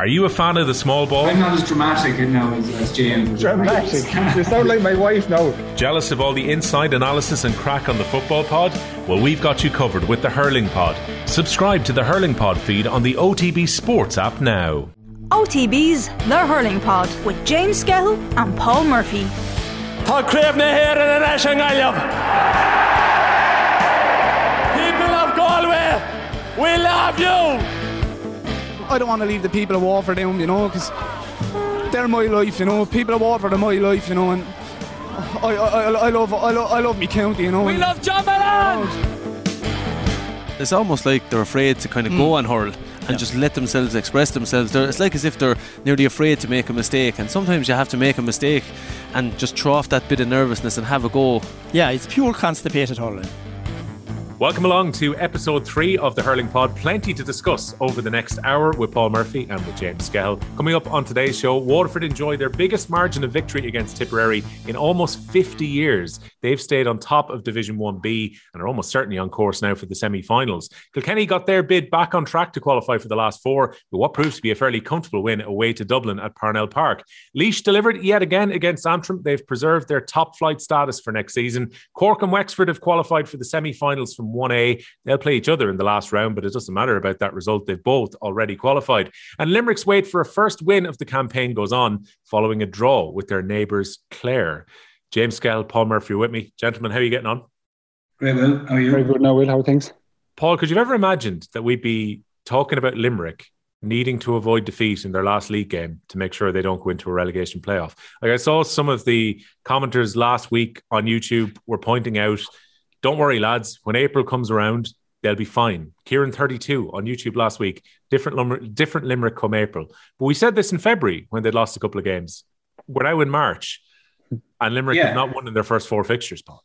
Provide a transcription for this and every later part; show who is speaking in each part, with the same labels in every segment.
Speaker 1: Are you a fan of the small ball?
Speaker 2: I'm not as dramatic now as, as James.
Speaker 3: Dramatic? you sound like my wife now.
Speaker 1: Jealous of all the inside analysis and crack on the football pod? Well, we've got you covered with the Hurling Pod. Subscribe to the Hurling Pod feed on the OTB Sports app now.
Speaker 4: OTB's The Hurling Pod with James Skehill and Paul Murphy.
Speaker 5: Tá créimna héir in an an gaiileh. People of Galway, we love you!
Speaker 6: I don't want to leave the people of Waterford down, you know, because they're my life, you know. People of Waterford are my life, you know, and I, I, I, I love, I love, I love me county, you know.
Speaker 5: We love John Malone.
Speaker 7: It's almost like they're afraid to kind of mm. go on hurl and yeah. just let themselves express themselves. They're, it's like as if they're nearly afraid to make a mistake, and sometimes you have to make a mistake and just throw off that bit of nervousness and have a go.
Speaker 8: Yeah, it's pure constipated hurling.
Speaker 1: Welcome along to episode three of the Hurling Pod. Plenty to discuss over the next hour with Paul Murphy and with James Skehill. Coming up on today's show, Waterford enjoy their biggest margin of victory against Tipperary in almost 50 years. They've stayed on top of Division 1B and are almost certainly on course now for the semi finals. Kilkenny got their bid back on track to qualify for the last four, with what proves to be a fairly comfortable win away to Dublin at Parnell Park. Laois delivered yet again against Antrim. They've preserved their top flight status for next season. Cork and Wexford have qualified for the semi finals from 1A. They'll play each other in the last round, but it doesn't matter about that result. They've both already qualified. And Limerick's wait for a first win of the campaign goes on following a draw with their neighbours, Clare. James Skehill, Paul Murphy you're with me. Gentlemen, how are you getting on?
Speaker 2: Great, Will. How are you?
Speaker 3: Very good now, Will. How are things?
Speaker 1: Paul, could you have ever imagined that we'd be talking about Limerick needing to avoid defeat in their last league game to make sure they don't go into a relegation playoff? Like I saw some of the commenters last week on YouTube were pointing out don't worry, lads. When April comes around, they'll be fine. Kieran 32 on YouTube last week. Different, different Limerick come April. But we said this in February when they'd lost a couple of games. We're now in March, and Limerick yeah. have not won in their first four fixtures, Paul.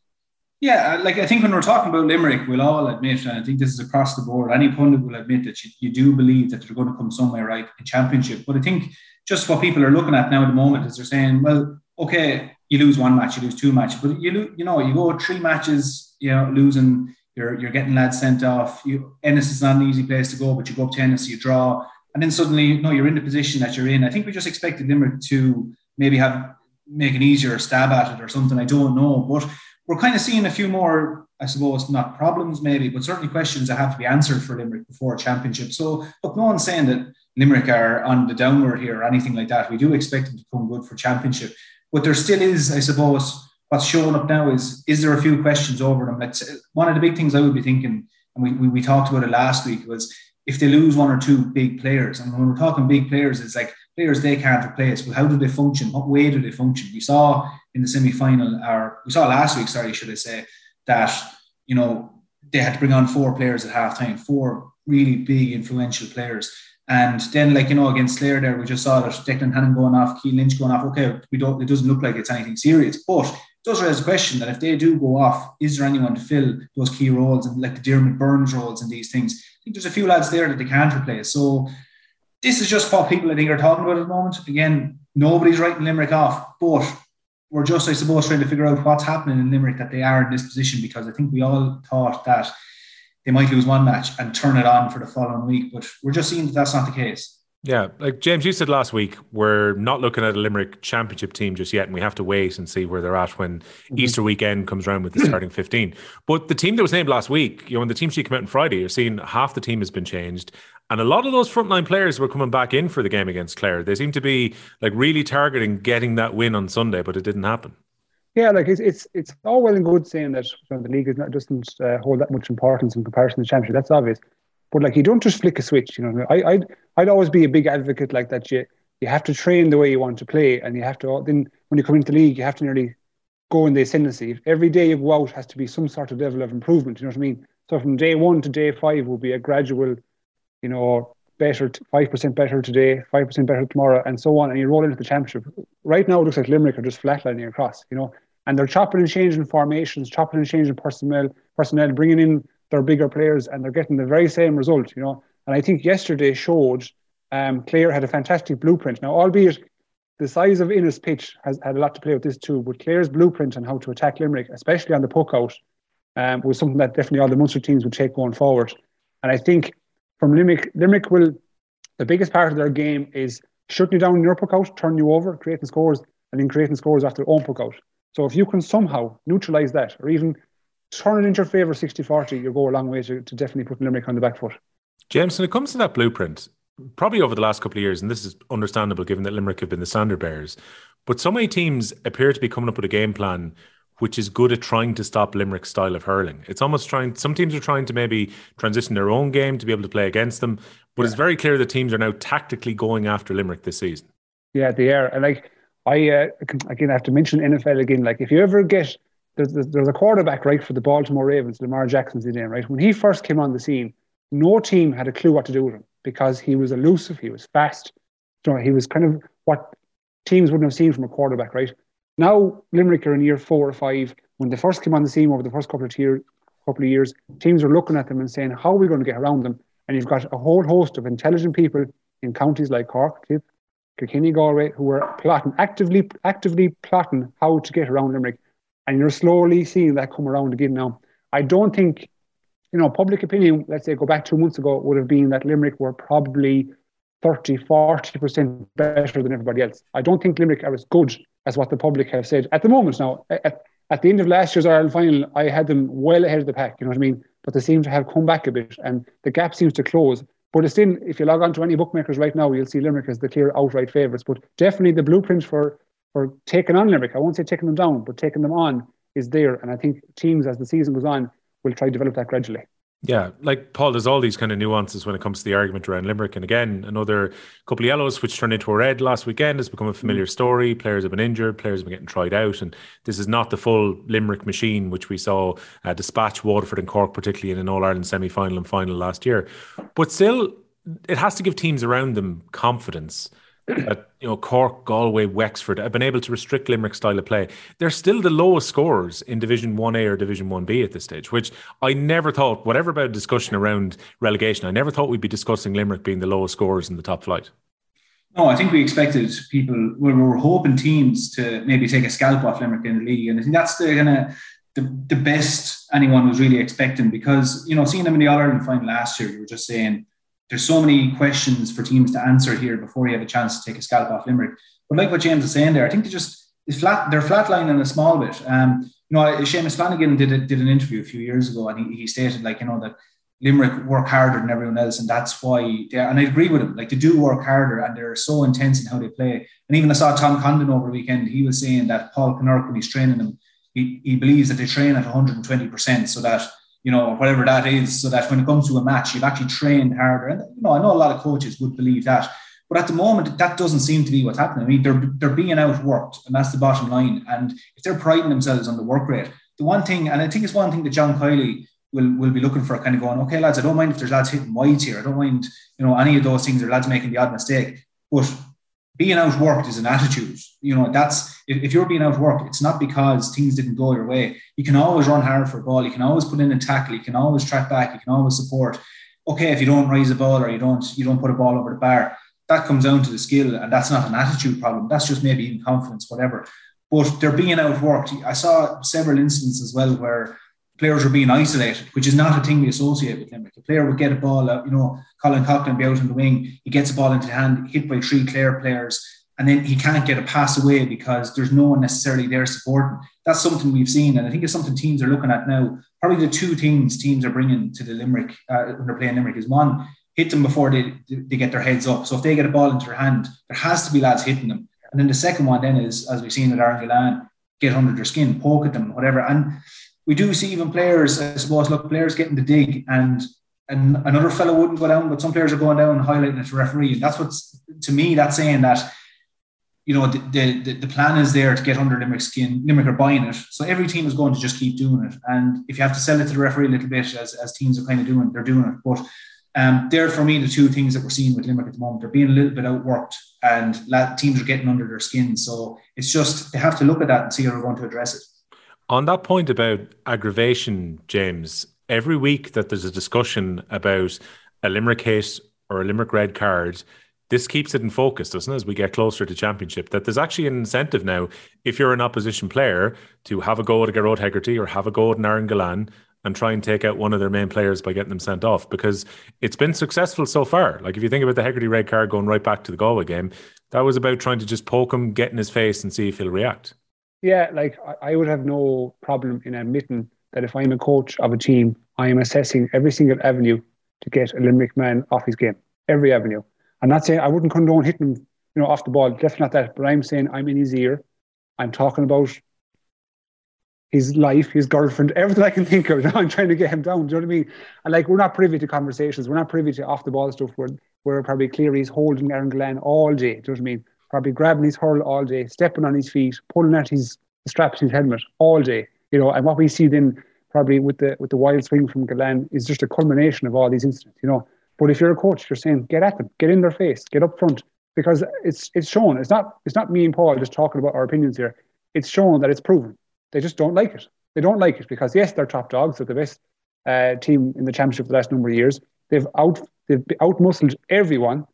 Speaker 2: Yeah, uh, like I think when we're talking about Limerick, we'll all admit, and I think this is across the board, any pundit will admit that you, you do believe that they're going to come somewhere right in championship. But I think just what people are looking at now at the moment is they're saying, well, okay, you lose one match, you lose two matches, but you you know you go three matches, you know, losing, you're you're getting lads sent off. You Ennis is not an easy place to go, but you go up to Ennis, you draw, and then suddenly you know you're in the position that you're in. I think we just expected Limerick to maybe have make an easier stab at it or something. I don't know, but we're kind of seeing a few more, I suppose, not problems maybe, but certainly questions that have to be answered for Limerick before a championship. So look, no one's saying that Limerick are on the downward here or anything like that. We do expect them to come good for championship. But there still is, I suppose, what's showing up now is is there a few questions over them? Let's one of the big things I would be thinking, and we, we, we talked about it last week, was if they lose one or two big players, and when we're talking big players, it's like players they can't replace. Well, how do they function? What way do they function? We saw in the semi-final, or we saw last week, sorry, should I say, that you know they had to bring on four players at halftime, four really big influential players. And then, like you know, against Clare, there we just saw that Declan Hannon going off, Cian Lynch going off. Okay, we don't. It doesn't look like it's anything serious, but it does raise a question that if they do go off, is there anyone to fill those key roles and like the Diarmaid Byrnes roles and these things? I think there's a few lads there that they can't replace. So this is just what people I think are talking about at the moment. Again, nobody's writing Limerick off, but we're just, I suppose, trying to figure out what's happening in Limerick that they are in this position because I think we all thought that they might lose one match and turn it on for the following week. But we're just seeing that that's not the case.
Speaker 1: Yeah, like James, you said last week, we're not looking at a Limerick championship team just yet, and we have to wait and see where they're at when mm-hmm. Easter weekend comes around with the starting 15. But the team that was named last week, you know, when the team sheet came out on Friday, you're seeing half the team has been changed. And a lot of those frontline players were coming back in for the game against Clare. They seem to be like really targeting getting that win on Sunday, but it didn't happen.
Speaker 3: Yeah, like it's it's it's all well and good saying that the league is not doesn't uh, hold that much importance in comparison to the championship. That's obvious, but like you don't just flick a switch. You know, I, I'd I'd always be a big advocate like that. You you have to train the way you want to play, and you have to then when you come into the league, you have to nearly go in the ascendancy. Every day you go out has to be some sort of level of improvement. You know what I mean? So from day one to day five will be a gradual, you know, better, five percent better today, five percent better tomorrow, and so on. And you roll into the championship. Right now, it looks like Limerick are just flatlining across. You know, and they're chopping and changing formations, chopping and changing personnel, personnel, bringing in their bigger players, and they're getting the very same result, you know. And I think yesterday showed um, Clare had a fantastic blueprint. Now, albeit the size of Ennis pitch has had a lot to play with this too, but Clare's blueprint on how to attack Limerick, especially on the puck out, um, was something that definitely all the Munster teams would take going forward. And I think from Limerick, Limerick will the biggest part of their game is shutting you down in your puck out, turning you over, creating scores, and then creating scores after their own puck out. So if you can somehow neutralise that, or even turn it into your favour 60-40, you'll go a long way to, to definitely put Limerick on the back foot.
Speaker 1: James, when it comes to that blueprint, probably over the last couple of years, and this is understandable given that Limerick have been the standard bearers, but so many teams appear to be coming up with a game plan which is good at trying to stop Limerick's style of hurling. It's almost trying, some teams are trying to maybe transition their own game to be able to play against them, but yeah. it's very clear that teams are now tactically going after Limerick this season.
Speaker 3: Yeah, they are. And like, I, uh, again, I have to mention NFL again. Like, if you ever get, there's, there's a quarterback, right, for the Baltimore Ravens, Lamar Jackson's the name, right? When he first came on the scene, no team had a clue what to do with him because he was elusive, he was fast. You know, he was kind of what teams wouldn't have seen from a quarterback, right? Now Limerick are in year four or five. When they first came on the scene over the first couple of, year, couple of years, teams are looking at them and saying, "How are we going to get around them?" And you've got a whole host of intelligent people in counties like Cork, Tip, Kilkenny, Galway, who are plotting actively, actively plotting how to get around Limerick. And you're slowly seeing that come around again now. I don't think, you know, public opinion, let's say go back two months ago, would have been that Limerick were probably 30, 40% better than everybody else. I don't think Limerick are as good as what the public have said at the moment. Now, at, at the end of last year's Ireland final, I had them well ahead of the pack. You know what I mean? But they seem to have come back a bit, and the gap seems to close. But it's in, if you log on to any bookmakers right now, you'll see Limerick as the clear outright favourites. But definitely the blueprint for for taking on Limerick, I won't say taking them down, but taking them on is there. And I think teams, as the season goes on, will try to develop that gradually.
Speaker 1: Yeah, like Paul, there's all these kind of nuances when it comes to the argument around Limerick. And again, another couple of yellows which turned into a red last weekend has become a familiar story. Players have been injured, players have been getting tried out, and this is not the full Limerick machine which we saw uh, dispatch Waterford and Cork, particularly in an All Ireland semi final and final last year. But still, it has to give teams around them confidence that you know Cork, Galway, Wexford have been able to restrict Limerick style of play. They're still the lowest scorers in Division One A or Division One B at this stage, which I never thought. Whatever about discussion around relegation, I never thought we'd be discussing Limerick being the lowest scorers in the top flight.
Speaker 2: No, I think we expected people. We were hoping teams to maybe take a scalp off Limerick in the league, and I think that's the kind of the, the best anyone was really expecting because you know seeing them in the All Ireland final last year, we were just saying there's so many questions for teams to answer here before you have a chance to take a scalp off Limerick. But like what James is saying there, I think they just flat. They're flatlining a small bit. Um, you know, Seamus Flanagan did a, did an interview a few years ago, and he, he stated like you know that Limerick work harder than everyone else, and that's why. They, and I agree with him. Like they do work harder, and they're so intense in how they play. And even I saw Tom Condon over the weekend. He was saying that Paul Kinnerk, when he's training them, he, he believes that they train at 120 percent, so that you know, whatever that is, so that when it comes to a match, you've actually trained harder. And you know, I know a lot of coaches would believe that, but at the moment, that doesn't seem to be what's happening. I mean, they're they're being outworked, and that's the bottom line. And if they're priding themselves on the work rate, the one thing, and I think it's one thing that John Kiely will will be looking for, kind of going, okay, lads, I don't mind if there's lads hitting wides here. I don't mind, you know, any of those things or lads making the odd mistake, but being outworked is an attitude. You know, that's if, if, you're being outworked, it's not because things didn't go your way. You can always run hard for a ball. You can always put in a tackle. You can always track back. You can always support. Okay, if you don't raise a ball or you don't you don't put a ball over the bar, that comes down to the skill, and that's not an attitude problem. That's just maybe in confidence, whatever. But they're being outworked. I saw several instances as well where players were being isolated, which is not a thing we associate with Limerick. A player would get a ball out, you know, Colin Coughlan be out on the wing, he gets a ball into the hand, hit by three Clare players, and then he can't get a pass away because there's no one necessarily there supporting. That's something we've seen, and I think it's something teams are looking at now. Probably the two things teams are bringing to the Limerick uh, when they're playing Limerick is one, hit them before they, they get their heads up. So if they get a ball into their hand, there has to be lads hitting them. And then the second one then is, as we've seen with Aaron Gillane, get under their skin, poke at them, whatever. And we do see even players, I suppose, look, players getting the dig and and another fellow wouldn't go down, but some players are going down and highlighting it to referee. And that's what's to me, that's saying that, you know, the, the, the plan is there to get under Limerick's skin. Limerick are buying it. So every team is going to just keep doing it. And if you have to sell it to the referee a little bit, as, as teams are kind of doing, they're doing it. But um, they're for me the two things that we're seeing with Limerick at the moment. They're being a little bit outworked and teams are getting under their skin. So it's just, they have to look at that and see how they're going to address it.
Speaker 1: On that point about aggravation, James, every week that there's a discussion about a Limerick hit or a Limerick red card, this keeps it in focus, doesn't it, as we get closer to championship? That there's actually an incentive now, if you're an opposition player, to have a go at a Gearóid Hegarty or have a go at Aaron Gillane and try and take out one of their main players by getting them sent off because it's been successful so far. Like if you think about the Hegarty red card going right back to the Galway game, that was about trying to just poke him, get in his face, and see if he'll react.
Speaker 3: Yeah, like I would have no problem in admitting that if I'm a coach of a team, I am assessing every single avenue to get a Limerick man off his game. Every avenue. I'm not saying I wouldn't condone hitting him, you know, off the ball. Definitely not that. But I'm saying I'm in his ear. I'm talking about his life, his girlfriend, everything I can think of. I'm trying to get him down. Do you know what I mean? And like, we're not privy to conversations. We're not privy to off the ball stuff where, where probably clear he's holding Aaron Gillane all day. Do you know what I mean? Probably grabbing his hurl all day, stepping on his feet, pulling at his straps, his helmet all day. You know, and what we see then probably with the with the wild swing from Gillane is just a culmination of all these incidents. You know, but if you're a coach, you're saying get at them, get in their face, get up front, because it's it's shown. It's not it's not me and Paul just talking about our opinions here. It's shown that it's proven they just don't like it. They don't like it because yes, they're top dogs. They're the best uh, team in the championship for the last number of years. They've out they've outmuscled everyone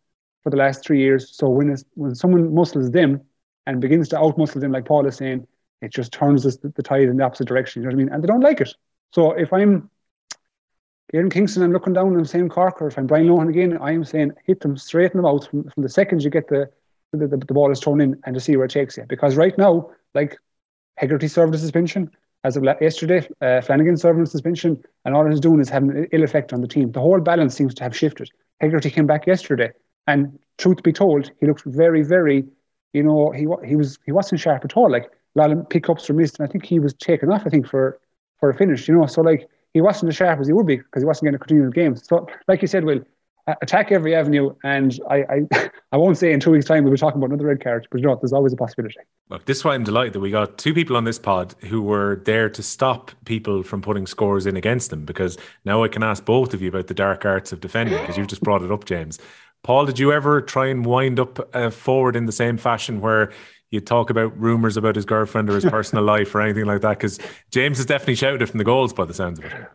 Speaker 3: for the last three years. So when when someone muscles them and begins to outmuscle them, like Paul is saying, it just turns the, the tide in the opposite direction. You know what I mean? And they don't like it. So if I'm Kieran Kingston and looking down and I'm saying Cork, or if I'm Brian Lohan again, I am saying hit them straight in the mouth from, from the second you get the the, the the, ball is thrown in and to see where it takes you. Because right now, like Hegarty served a suspension as of yesterday, uh, Flanagan served a suspension, and all it's doing is having an ill effect on the team. The whole balance seems to have shifted. Hegarty came back yesterday, and truth be told, he looked very, very, you know, he he was he wasn't sharp at all. Like a lot of pickups were missed, and I think he was taken off. I think for for a finish, you know. So like he wasn't as sharp as he would be because he wasn't going to continue the game. So like you said, Will, attack every avenue. And I, I, I won't say in two weeks' time we'll be talking about another red card, but you know, there's always a possibility.
Speaker 1: Look, this is why I'm delighted that we got two people on this pod who were there to stop people from putting scores in against them. Because now I can ask both of you about the dark arts of defending, because you've just brought it up, James. Paul, did you ever try and wind up uh, forward in the same fashion where you talk about rumors about his girlfriend or his personal life or anything like that? Because James has definitely shouted from the goals by the sounds of it.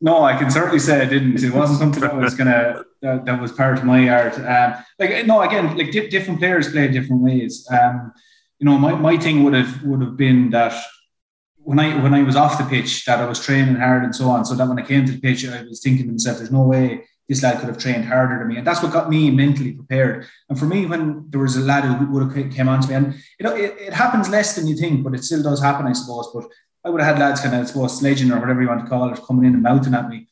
Speaker 2: No, I can certainly say I didn't. It wasn't something that was gonna that, that was part of my art. Um, like no, again, like di- different players play different ways. Um, you know, my, my thing would have would have been that when I when I was off the pitch, that I was training hard and so on. So that when I came to the pitch, I was thinking to myself, "There's no way this lad could have trained harder than me," and that's what got me mentally prepared. And for me, when there was a lad who would have came on to me, and you know, it, it happens less than you think, but it still does happen, I suppose. But I would have had lads kind of, I suppose, sledging or whatever you want to call it, coming in and mouthing at me.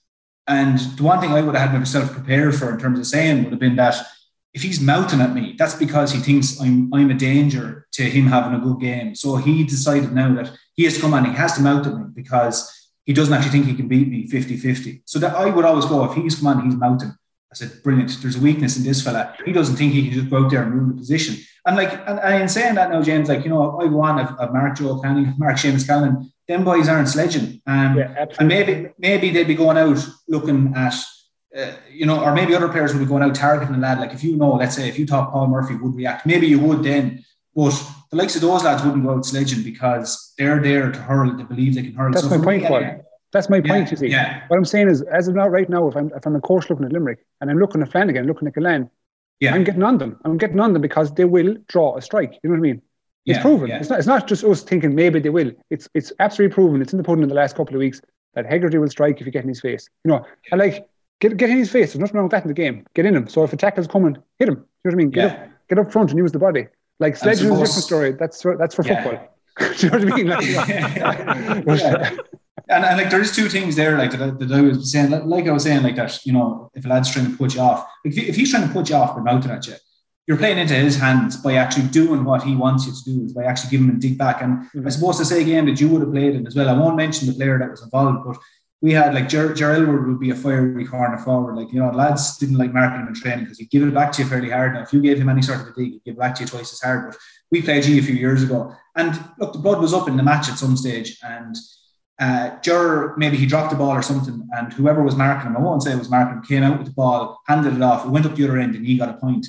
Speaker 2: And the one thing I would have had myself prepared for in terms of saying would have been that if he's mouthing at me, that's because he thinks I'm I'm a danger to him having a good game. So he decided now that he has to come on, he has to mouth at me because he doesn't actually think he can beat me 50-50. So that I would always go, if he's come on, he's mouthing. I said, brilliant. There's a weakness in this fella. He doesn't think he can just go out there and ruin the position. And like, and, and in saying that now, James, like, you know, I go on, I've, I've Mark Joe Canning, Mark Seamus Callanan, them boys aren't sledging. Um, yeah, and maybe maybe they'd be going out looking at, uh, you know, or maybe other players would be going out targeting a lad. Like if you know, let's say, if you thought Paul Murphy would react, maybe you would then. But the likes of those lads wouldn't go out sledging because they're there to hurl. They believe they can hurl.
Speaker 3: That's so my point, Paul. That's my point, yeah, you see.
Speaker 2: Yeah.
Speaker 3: What I'm saying is, as of now, right now, if I'm, if I'm a coach looking at Limerick and I'm looking at Flanagan, looking at Gillane, yeah. I'm getting on them. I'm getting on them because they will draw a strike. You know what I mean? It's yeah, proven. It's not. It's not just us thinking maybe they will. It's it's absolutely proven. It's in the pudding in the last couple of weeks that Hegarty will strike if you get in his face. You know, and like get get in his face. There's nothing wrong with that in the game. Get in him. So if a tackle's coming, hit him. You know what I mean? Get up, get up front and use the body. Like sledging is a different story. That's for, that's for football. Do you know what I mean?
Speaker 2: Like, and, and like there's two things there like that, that I was saying like I was saying like that you know if a lad's trying to put you off if, if he's trying to put you off by mouthing at you you're playing into his hands by actually doing what he wants you to do, is by actually giving him a dig back. And mm-hmm. I suppose to say again that you would have played in as well. I won't mention the player that was involved, but we had like Ger, Ger Aylward would be a fiery corner forward. Like, you know, lads didn't like marking him in training because he'd give it back to you fairly hard. Now, if you gave him any sort of a dig, he'd give it back to you twice as hard. But we played G a few years ago. And look, the blood was up in the match at some stage. And uh, Ger, maybe he dropped the ball or something, and whoever was marking him, I won't say it was marking him, came out with the ball, handed it off, it went up the other end, and he got a point.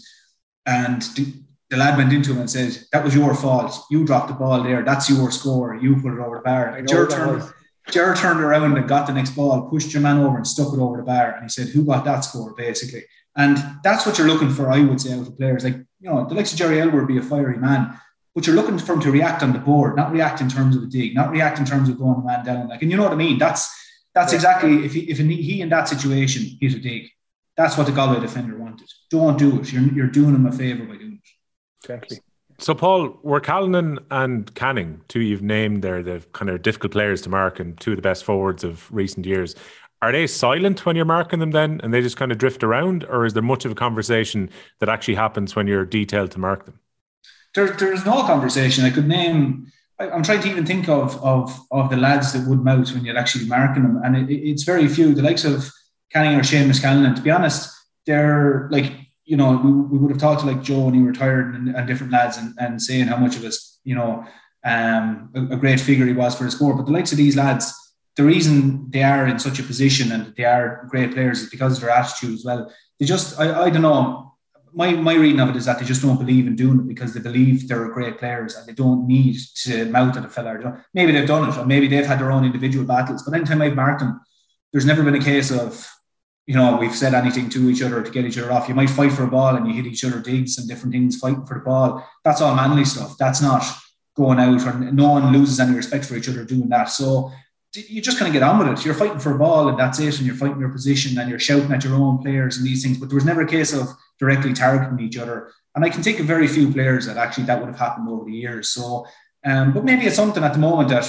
Speaker 2: And the, the lad went into him and said, That was your fault. You dropped the ball there. That's your score. You put it over the bar. Ger turned, Ger turned around and got the next ball, pushed your man over and stuck it over the bar. And he said, Who got that score, basically? And that's what you're looking for, I would say, out of players. Like, you know, the likes of Jerry Aylward would be a fiery man, but you're looking for him to react on the board, not react in terms of a dig, not react in terms of going a man down. Like, and you know what I mean? That's That's exactly if he, if he in that situation hit a dig, that's what the Galway defender wanted. Don't do it. You're you're doing him a favour by doing it.
Speaker 3: Exactly.
Speaker 1: So, Paul, were Callanan and Canning, two you've named there, the kind of difficult players to mark and two of the best forwards of recent years. Are they silent when you're marking them then and they just kind of drift around? Or is there much of a conversation that actually happens when you're detailed to mark them?
Speaker 2: There, there's no conversation. I could name, I, am trying to even think of, of, of the lads that would mouth when you're actually marking them. And it, it's very few. The likes of Canning or Seamus Callanan, to be honest, they're like, you know, we, we would have talked to like Joe when he retired and, and different lads and, and saying how much of us, you know, um, a, a, great figure he was for the sport. But the likes of these lads, the reason they are in such a position and they are great players is because of their attitude as well. They just, I, I don't know. My, my reading of it is that they just don't believe in doing it because they believe they're great players and they don't need to mouth at a fella. Maybe they've done it or maybe they've had their own individual battles. But anytime I've marked them, there's never been a case of, you know, we've said anything to each other to get each other off. You might fight for a ball and you hit each other digs and different things, fighting for the ball. That's all manly stuff. That's not going out or no one loses any respect for each other doing that. So you just kind of get on with it. You're fighting for a ball and that's it, and you're fighting your position and you're shouting at your own players and these things. But there was never a case of directly targeting each other. And I can think of very few players that actually that would have happened over the years. So, um, but maybe it's something at the moment that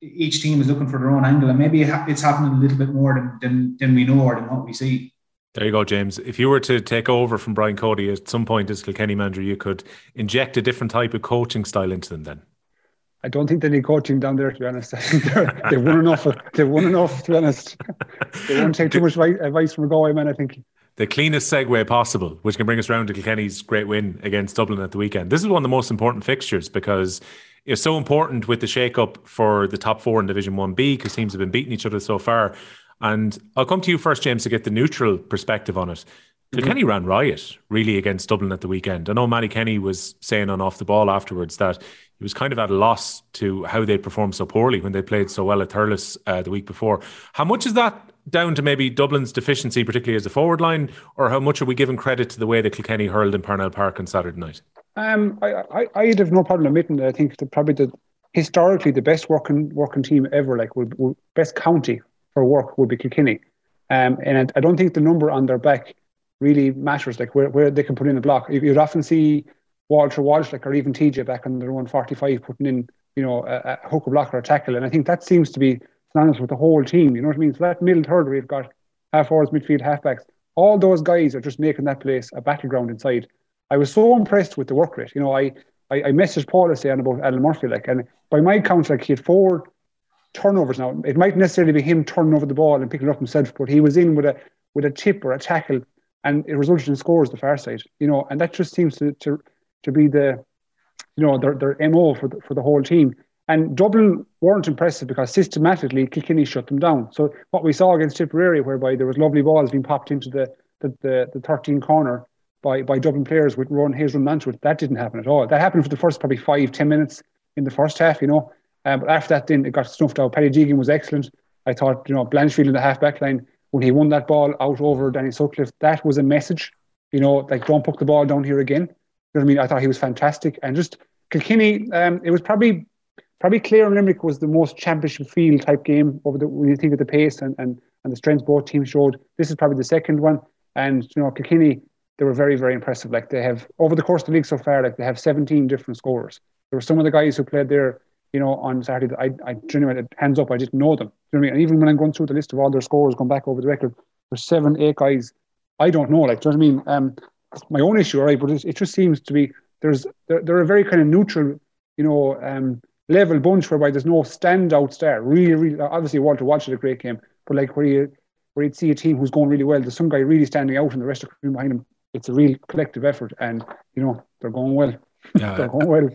Speaker 2: each team is looking for their own angle, and maybe it's happening a little bit more than than, than we know or than what we see.
Speaker 1: There you go, James. If you were to take over from Brian Cody at some point as Kilkenny manager, you could inject a different type of coaching style into them then.
Speaker 3: I don't think they need coaching down there, to be honest. I think they won enough. They won enough, to be honest. they won't take too much advice from a Galway man, I think.
Speaker 1: The cleanest segue possible, which can bring us round to Kilkenny's great win against Dublin at the weekend. This is one of the most important fixtures because it's so important with the shake-up for the top four in Division 1B because teams have been beating each other so far. And I'll come to you first, James, to get the neutral perspective on it. Mm-hmm. ran riot really against Dublin at the weekend. I know Matty Kenny was saying on off the ball afterwards that he was kind of at a loss to how they performed so poorly when they played so well at Thurles uh, the week before. How much is that down to maybe Dublin's deficiency, particularly as a forward line, or how much are we giving credit to the way that Kilkenny hurled in Parnell Park on Saturday night?
Speaker 3: Um, I, I, I'd have no problem admitting that I think the, probably the historically the best working working team ever, like would, would best county for work would be Kilkenny. Um, and I don't think the number on their back really matters, like where, where they can put in a block. You'd often see Walter Walsh, like, or even TJ back on their own 45 putting in, you know, a, a block, or a tackle. And I think that seems to be synonymous with the whole team. You know what I mean? So that middle third, we've got half forwards, midfield, halfbacks. All those guys are just making that place a battleground inside. I was so impressed with the work rate. You know, I, I, I messaged Paul saying about Alan Murphy, like, and by my count, like, he had four turnovers now. It might necessarily be him turning over the ball and picking it up himself, but he was in with a with a tip or a tackle and it resulted in scores the far side, you know, and that just seems to to, to be the, you know, their, their MO for the, for the whole team. And Dublin weren't impressive because systematically Kilkenny shut them down. So what we saw against Tipperary, whereby there was lovely balls being popped into the the, the, the 13 corner by, by Dublin players with Ronan Hayes running onto that didn't happen at all. That happened for the first probably five, ten minutes in the first half, you know. Um, but after that, then it got snuffed out. Paddy Deegan was excellent. I thought, you know, Blanchfield in the half back line when he won that ball out over Danny Sutcliffe, that was a message. You know, like don't put the ball down here again. You know what I mean? I thought he was fantastic, and just Kilkenny. Um, it was probably probably Clare and Limerick was the most championship feel type game over the when you think of the pace and and and the strength both teams showed. This is probably the second one, and you know Kilkenny they were very very impressive. Like they have over the course of the league so far, like they have 17 different scorers. There were some of the guys who played there you know, on Saturday, I, I genuinely, hands up, I didn't know them. You know I mean? And even when I'm going through the list of all their scores, going back over the record, there's seven, eight guys I don't know. Like, do you know what I mean? Um, my own issue, right? But it, it just seems to be there's they're, they're a very kind of neutral, you know, um, level bunch whereby there's no standout star. Really, really, obviously Walter Walsh had a great game, but like where you where you'd see a team who's going really well, there's some guy really standing out, and the rest of the team behind him. It's a real collective effort, and you know they're going well. Yeah, they're going well.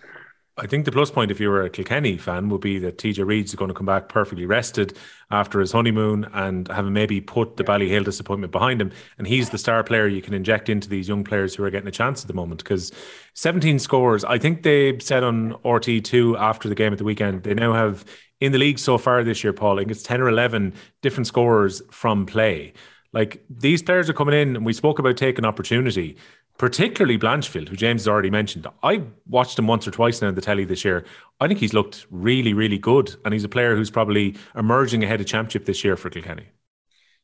Speaker 1: I think the plus point, if you were a Kilkenny fan, would be that TJ Reid's is going to come back perfectly rested after his honeymoon and having maybe put the Ballyhale disappointment behind him. And he's the star player you can inject into these young players who are getting a chance at the moment. Because 17 scores, I think they said on RTÉ2 after the game at the weekend, they now have in the league so far this year, Paul, I think it's 10 or 11 different scorers from play. Like these players are coming in, and we spoke about taking opportunity particularly Blanchfield, who James has already mentioned. I watched him once or twice now in the telly this year. I think he's looked really, really good, and he's a player who's probably emerging ahead of championship this year for Kilkenny.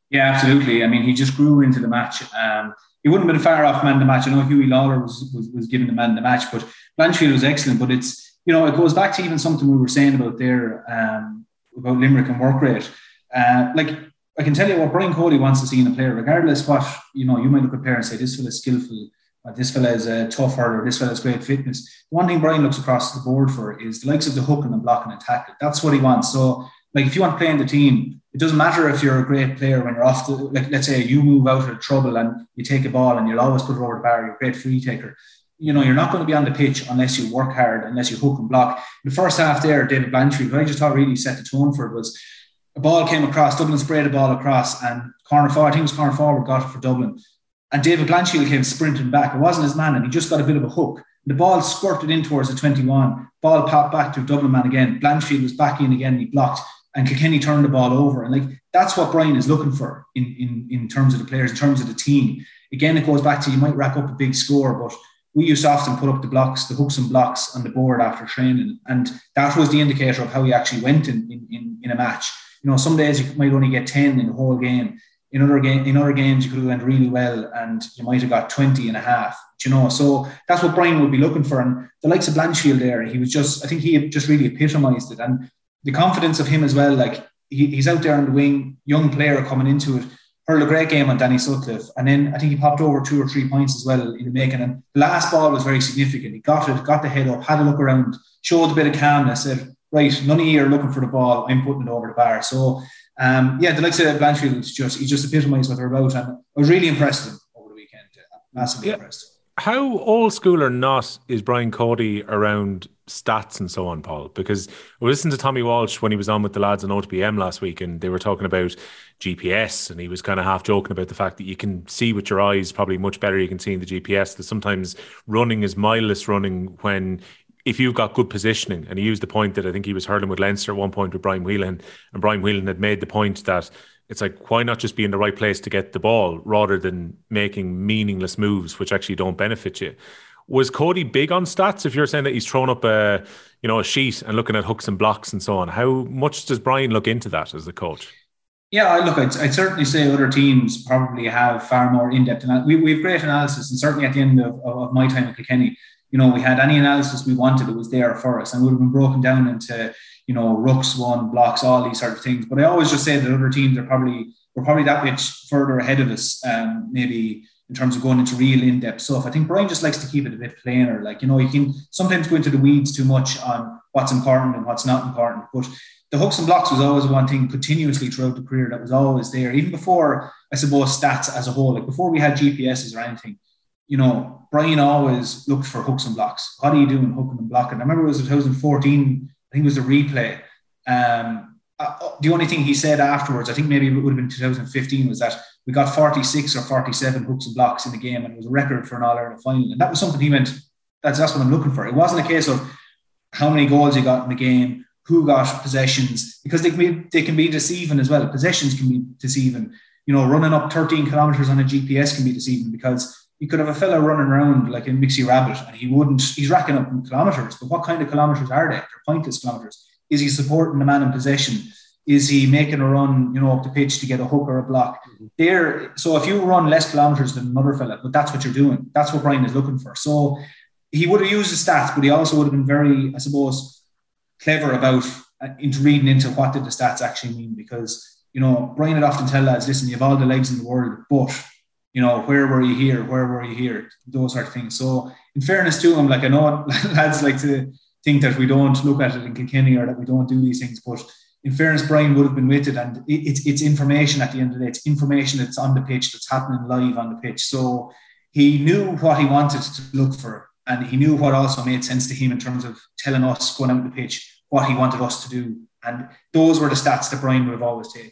Speaker 2: Yeah, absolutely. I mean, he just grew into the match. Um, he wouldn't have been far off man the match. I know Hughie Lawlor was, was, was given the man the match, but Blanchfield was excellent. But it's, you know, it goes back to even something we were saying about there um, about Limerick and work rate. Uh, like, I can tell you what Brian Cody wants to see in a player, regardless what, you know, you might look at player and say, this is skillful, uh, this fella is a tough hurler, this fella has great fitness. One thing Brian looks across the board for is the likes of the hook and the block and attack. That's what he wants. So, like, if you want to play in the team, it doesn't matter if you're a great player when you're off the, like, let's say you move out of trouble and you take a ball and you'll always put it over the bar, you're a great free taker. You know, you're not going to be on the pitch unless you work hard, unless you hook and block. The first half there, David Blanchfield, what I just thought really set the tone for it was a ball came across, Dublin sprayed a ball across, and corner forward, I think it was corner forward, got it for Dublin. And David Blanchfield came sprinting back. It wasn't his man, and he just got a bit of a hook. The ball squirted in towards the 21. Ball popped back to Dublin man again. Blanchfield was back in again. He blocked, and Kilkenny turned the ball over. And like that's what Brian is looking for in in in terms of the players, in terms of the team. Again, it goes back to you might rack up a big score, but we used to often put up the blocks, the hooks and blocks on the board after training, and that was the indicator of how he actually went in in, in, in a match. You know, some days you might only get ten in the whole game in other game in other games you could have went really well and you might have got 20 and a half you know? So that's what Brian would be looking for. And the likes of Blanchfield there he was just I think he just really epitomized it. And the confidence of him as well like he, he's out there on the wing young player coming into it. Hurled a great game on Danny Sutcliffe and then I think he popped over two or three points as well in the making. And the last ball was very significant. He got it got the head up had a look around showed a bit of calmness said right none of you are looking for the ball. I'm putting it over the bar. So um, yeah, the likes of Blanchfield just he just epitomised what they're about, and I was really impressed with him over the weekend. Massively yeah. impressed.
Speaker 1: How old school or not is Brian Cody around stats and so on, Paul? Because I listened to Tommy Walsh when he was on with the lads on OTB AM last week, and they were talking about GPS, and he was kind of half joking about the fact that you can see with your eyes probably much better you can see in the GPS. That sometimes running is mindless running when if you've got good positioning, and he used the point that I think he was hurling with Leinster at one point with Brian Whelahan, and Brian Whelahan had made the point that it's like, why not just be in the right place to get the ball rather than making meaningless moves which actually don't benefit you? Was Cody big on stats? If you're saying that he's thrown up a, you know, a sheet and looking at hooks and blocks and so on, how much does Brian look into that as the coach?
Speaker 2: Yeah, look, I'd, I'd, certainly say other teams probably have far more in-depth. And we, we have great analysis, and certainly at the end of, of my time at Kilkenny, you know, we had any analysis we wanted, it was there for us, and would have been broken down into, you know, rooks, one blocks, all these sort of things. But I always just say that other teams are probably we're probably that much further ahead of us, um, maybe in terms of going into real in-depth stuff. I think Brian just likes to keep it a bit plainer. Like, you know, you can sometimes go into the weeds too much on what's important and what's not important. But the hooks and blocks was always one thing continuously throughout the career that was always there, even before I suppose stats as a whole. Like before we had GPSs or anything, you know, Brian always looked for hooks and blocks. What are you doing hooking and blocking? I remember it was 2014, I think it was a replay. Um, uh, uh, the only thing he said afterwards, I think maybe it would have been 2015, was that we got 46 or 47 hooks and blocks in the game, and it was a record for an All Ireland final. And that was something he went, that's, that's what I'm looking for. It wasn't a case of how many goals you got in the game, who got possessions, because they can be, they can be deceiving as well. Possessions can be deceiving. You know, running up 13 kilometers on a GPS can be deceiving because you could have a fella running around like a mixy Rabbit and he wouldn't, he's racking up kilometres, but what kind of kilometres are they? They're pointless kilometres. Is he supporting the man in possession? Is he making a run, you know, up the pitch to get a hook or a block? Mm-hmm. There, so if you run less kilometres than another fella, but that's what you're doing. That's what Brian is looking for. So he would have used the stats, but he also would have been very, I suppose, clever about uh, into reading into what did the stats actually mean because you know Brian would often tell lads, listen, you have all the legs in the world, but you know, where were you here? Where were you here? Those sort of things. So, in fairness to him, like I know lads like to think that we don't look at it in Kilkenny or that we don't do these things, but in fairness, Brian would have been with it, and it's it's information at the end of the day. It's information that's on the pitch, that's happening live on the pitch. So he knew what he wanted to look for, and he knew what also made sense to him in terms of telling us going out the pitch what he wanted us to do, and those were the stats that Brian would have always taken.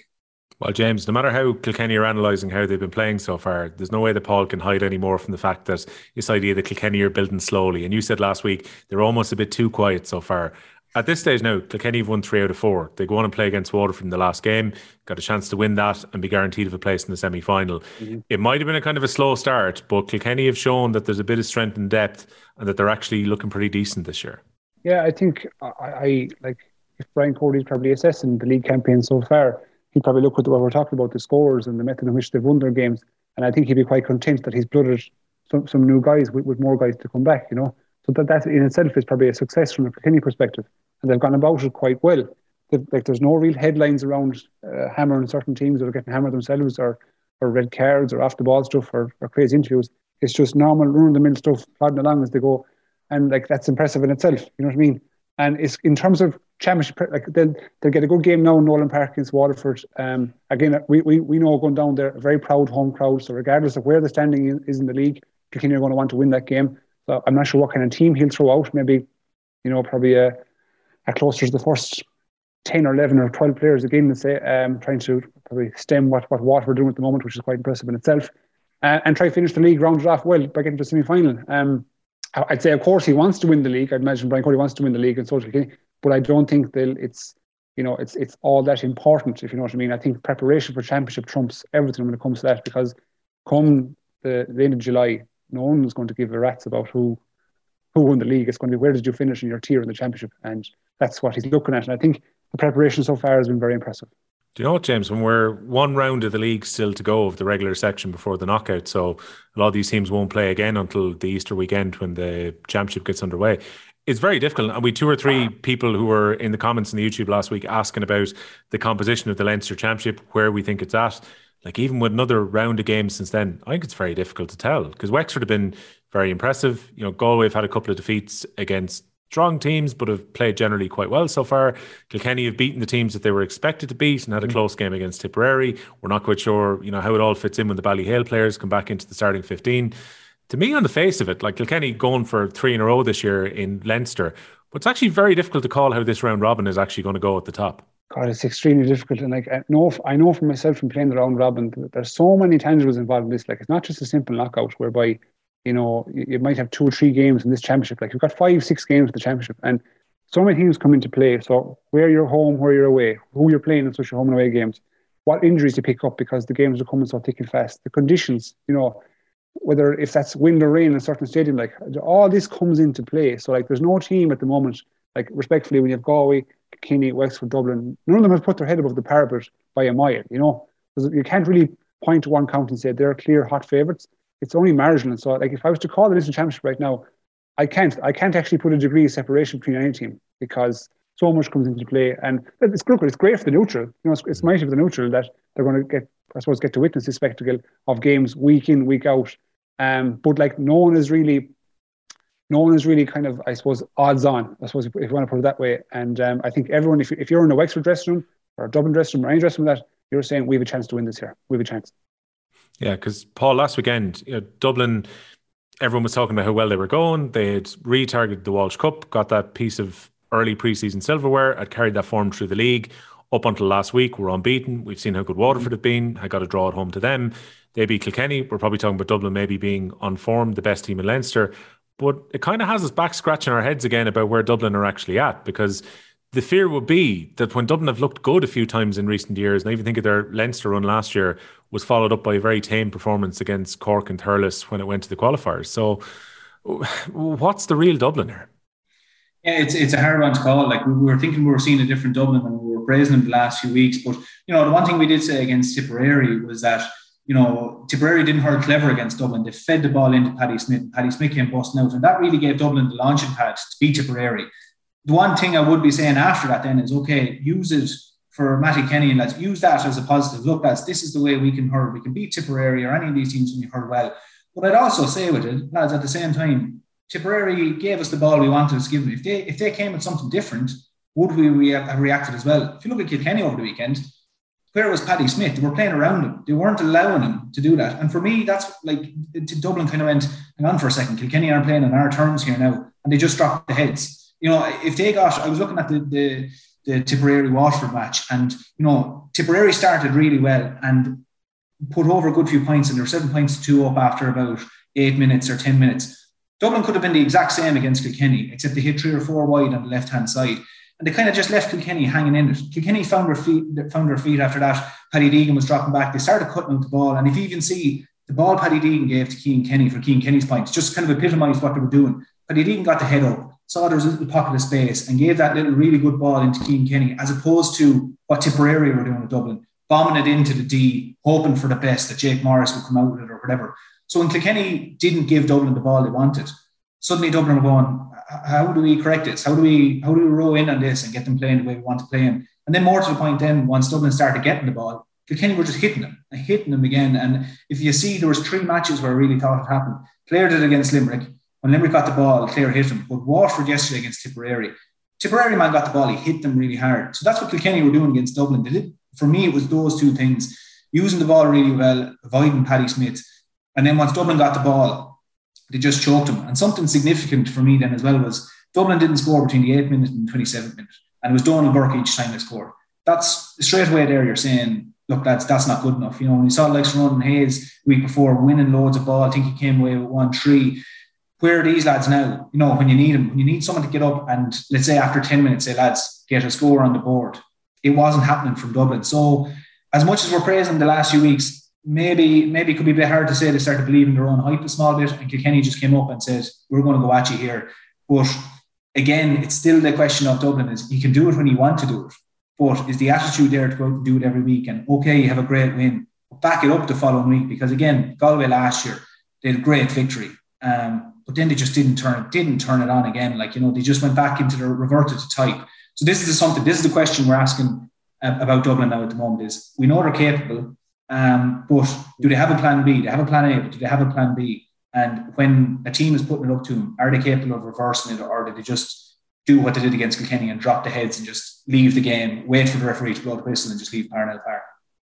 Speaker 1: Well, James, no matter how Kilkenny are analysing how they've been playing so far, there's no way that Paul can hide any more from the fact that this idea that Kilkenny are building slowly. And you said last week they're almost a bit too quiet so far. At this stage now, Kilkenny have won three out of four. They go on and play against Waterford in the last game, got a chance to win that and be guaranteed of a place in the semi final. Mm-hmm. It might have been a kind of a slow start, but Kilkenny have shown that there's a bit of strength and depth and that they're actually looking pretty decent this year.
Speaker 3: Yeah, I think I, I like if Brian Cody's probably assessing the league campaign so far, he'd probably look at what we're talking about the scores and the method in which they've won their games. And I think he'd be quite content that he's blooded some, some new guys with, with more guys to come back, you know. So that, that in itself is probably a success from a Kilkenny perspective. And they've gone about it quite well. They've, like there's no real headlines around uh, hammering certain teams that are getting hammered themselves or, or red cards or off the ball stuff or, or crazy interviews. It's just normal run of the mill stuff plodding along as they go. And like that's impressive in itself. You know what I mean? And it's in terms of championship, like they'll, they'll get a good game now in Nolan Park against Waterford. Um, again, we, we, we know going down there, a very proud home crowd. So regardless of where the standing is in the league, Kilkenny are going to want to win that game. So I'm not sure what kind of team he'll throw out. Maybe, you know, probably a, a closer to the first 10 or 11 or 12 players again, let's say, um, trying to probably stem what, what Waterford are doing at the moment, which is quite impressive in itself. Uh, and try to finish the league rounded off well by getting to the semi final. Um, I'd say, of course, he wants to win the league. I'd imagine Brian Cody wants to win the league, and so Kilkenny. But I don't think they'll. It's you know, it's it's all that important. If you know what I mean. I think preparation for championship trumps everything when it comes to that because come the, the end of July, no one is going to give a rat's about who who won the league. It's going to be where did you finish in your tier in the championship, and that's what he's looking at. And I think the preparation so far has been very impressive.
Speaker 1: Do you know what, James? When we're one round of the league still to go of the regular section before the knockout, so a lot of these teams won't play again until the Easter weekend when the championship gets underway. It's very difficult. And we two or three people who were in the comments in the YouTube last week asking about the composition of the Leinster Championship, where we think it's at like even with another round of games since then, I think it's very difficult to tell because Wexford have been very impressive. You know, Galway have had a couple of defeats against strong teams, but have played generally quite well so far. Kilkenny have beaten the teams that they were expected to beat and had a mm. close game against Tipperary. We're not quite sure, you know, how it all fits in when the Ballyhale players come back into the starting 15. To me, on the face of it, like Kilkenny going for three in a row this year in Leinster, but it's actually very difficult to call how this round robin is actually going to go at the top.
Speaker 3: God, it's extremely difficult. And like I know, I know for myself from playing the round robin, there's so many tangibles involved in this. Like it's not just a simple knockout whereby you know you, might have two or three games in this championship. Like you've got five, six games in the championship, and so many things come into play. So where you're home, where you're away, who you're playing in such home and away games, what injuries you pick up because the games are coming so thick and fast, the conditions, you know, whether if that's wind or rain in a certain stadium, like all this comes into play. So like there's no team at the moment, like respectfully, when you have Galway, Kinney, Wexford, Dublin, none of them have put their head above the parapet by a mile, you know. Because you can't really point to one county and say they're clear hot favourites. It's only marginal. So like if I was to call the Leinster Championship right now, I can't. I can't actually put a degree of separation between any team because so much comes into play. And it's. It's great for the neutral. You know, it's, it's mighty for the neutral that they're going to get, I suppose, get to witness this spectacle of games week in, week out. Um, but like no one is really no one is really kind of, I suppose, odds on, I suppose, if you want to put it that way. And um, I think everyone, if, if you're in a Wexford dressing room or a Dublin dressing room or any dressing room that, you're saying we have a chance to win this here. We have a chance.
Speaker 1: Yeah, because Paul, last weekend, you know, Dublin, everyone was talking about how well they were going. They had retargeted the Walsh Cup, got that piece of early preseason silverware, had carried that form through the league. Up until last week, we're unbeaten. We've seen how good Waterford have been. I got to draw it home to them. They beat Kilkenny. We're probably talking about Dublin maybe being on form, the best team in Leinster. But it kind of has us back scratching our heads again about where Dublin are actually at because the fear would be that when Dublin have looked good a few times in recent years, and I even think of their Leinster run last year was followed up by a very tame performance against Cork and Thurles when it went to the qualifiers. So, what's the real Dublin here?
Speaker 2: Yeah, it's it's a hard one to call. Like we were thinking we were seeing a different Dublin and we praising them the last few weeks. But you know, the one thing we did say against Tipperary was that you know, Tipperary didn't hurt clever against Dublin. They fed the ball into Paddy Smith. and Paddy Smith came busting out, and that really gave Dublin the launching pad to beat Tipperary. The one thing I would be saying after that then is okay, use it for Matty Kenny and let's use that as a positive. Look, lads, this is the way we can hurt. We can beat Tipperary or any of these teams when you hurt well. But I'd also say with it, lads, at the same time, Tipperary gave us the ball we wanted to give them. If they if they came with something different, would we have reacted as well? If you look at Kilkenny over the weekend, where was Paddy Smith? They were playing around him. They weren't allowing him to do that. And for me, that's like Dublin kind of went, hang on for a second. Kilkenny are playing on our terms here now, and they just dropped the heads. You know, if they got, I was looking at the the, the Tipperary Waterford match, and you know, Tipperary started really well and put over a good few points, and they were seven points to two up after about eight minutes or ten minutes. Dublin could have been the exact same against Kilkenny, except they hit three or four wide on the left hand side. And they kind of just left Kilkenny hanging in it. Kilkenny found their feet, found their feet after that. Paddy Deegan was dropping back. They started cutting out the ball. And if you even see the ball Paddy Deegan gave to Cian Kenny for Cian Kenny's points, just kind of epitomised what they were doing. Paddy Deegan got the head up, saw there was a little pocket of space, and gave that little really good ball into Cian Kenny, as opposed to what Tipperary were doing with Dublin, bombing it into the D, hoping for the best that Jake Morris would come out with it or whatever. So when Kilkenny didn't give Dublin the ball they wanted, suddenly Dublin were going, how do we correct this? How do we how do we row in on this and get them playing the way we want to play them? And then more to the point, then once Dublin started getting the ball, Kilkenny were just hitting them hitting them again. And if you see, there was three matches where I really thought it happened. Clare did it against Limerick. When Limerick got the ball, Clare hit them. But Waterford yesterday against Tipperary, Tipperary man got the ball, he hit them really hard. So that's what Kilkenny were doing against Dublin. They did, for me, it was those two things: using the ball really well, avoiding Paddy Smith, and then once Dublin got the ball, they just choked them. And something significant for me then as well was Dublin didn't score between the 8th minute and 27th minute. And it was Donal Burke each time they scored. That's straight away there, you're saying, look, that's that's not good enough. You know, when you saw like Ronan Hayes week before winning loads of ball, I think he came away with one three. Where are these lads now? You know, when you need them, when you need someone to get up and let's say after 10 minutes, say, lads, get a score on the board. It wasn't happening from Dublin. So as much as we're praising the last few weeks, maybe maybe it could be a bit hard to say they started believing their own hype a small bit. And Kilkenny just came up and said, We're going to go at you here. But again, it's still the question of Dublin is you can do it when you want to do it. But is the attitude there to go out and do it every week? And okay, you have a great win, back it up the following week because again, Galway last year they had a great victory, um, but then they just didn't turn it didn't turn it on again. Like you know, they just went back into the reverted to type. So this is something. This is the question we're asking uh, about Dublin now at the moment. Is we know they're capable, um, but do they have a plan B? Do they have a plan A, but do they have a plan B? And when a team is putting it up to them, are they capable of reversing it, or do they just do what they did against Kilkenny and drop the heads and just leave the game, wait for the referee to blow the whistle and just leave Parnell Park.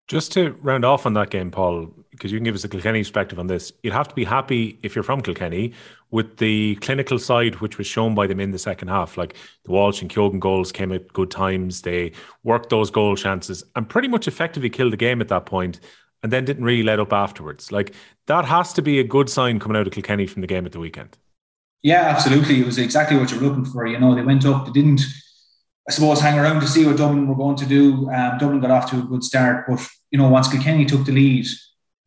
Speaker 1: Just to round off on that game, Paul, because you can give us a Kilkenny perspective on this, you'd have to be happy if you're from Kilkenny with the clinical side, which was shown by them in the second half. Like the Walsh and Keoghan goals came at good times. They worked those goal chances and pretty much effectively killed the game at that point and then didn't really let up afterwards. Like that has to be a good sign coming out of Kilkenny from the game at the weekend.
Speaker 2: Yeah, absolutely. It was exactly what you're looking for. You know, they went up, they didn't, I suppose, hang around to see what Dublin were going to do. Um, Dublin got off to a good start, but, you know, once Kilkenny took the lead,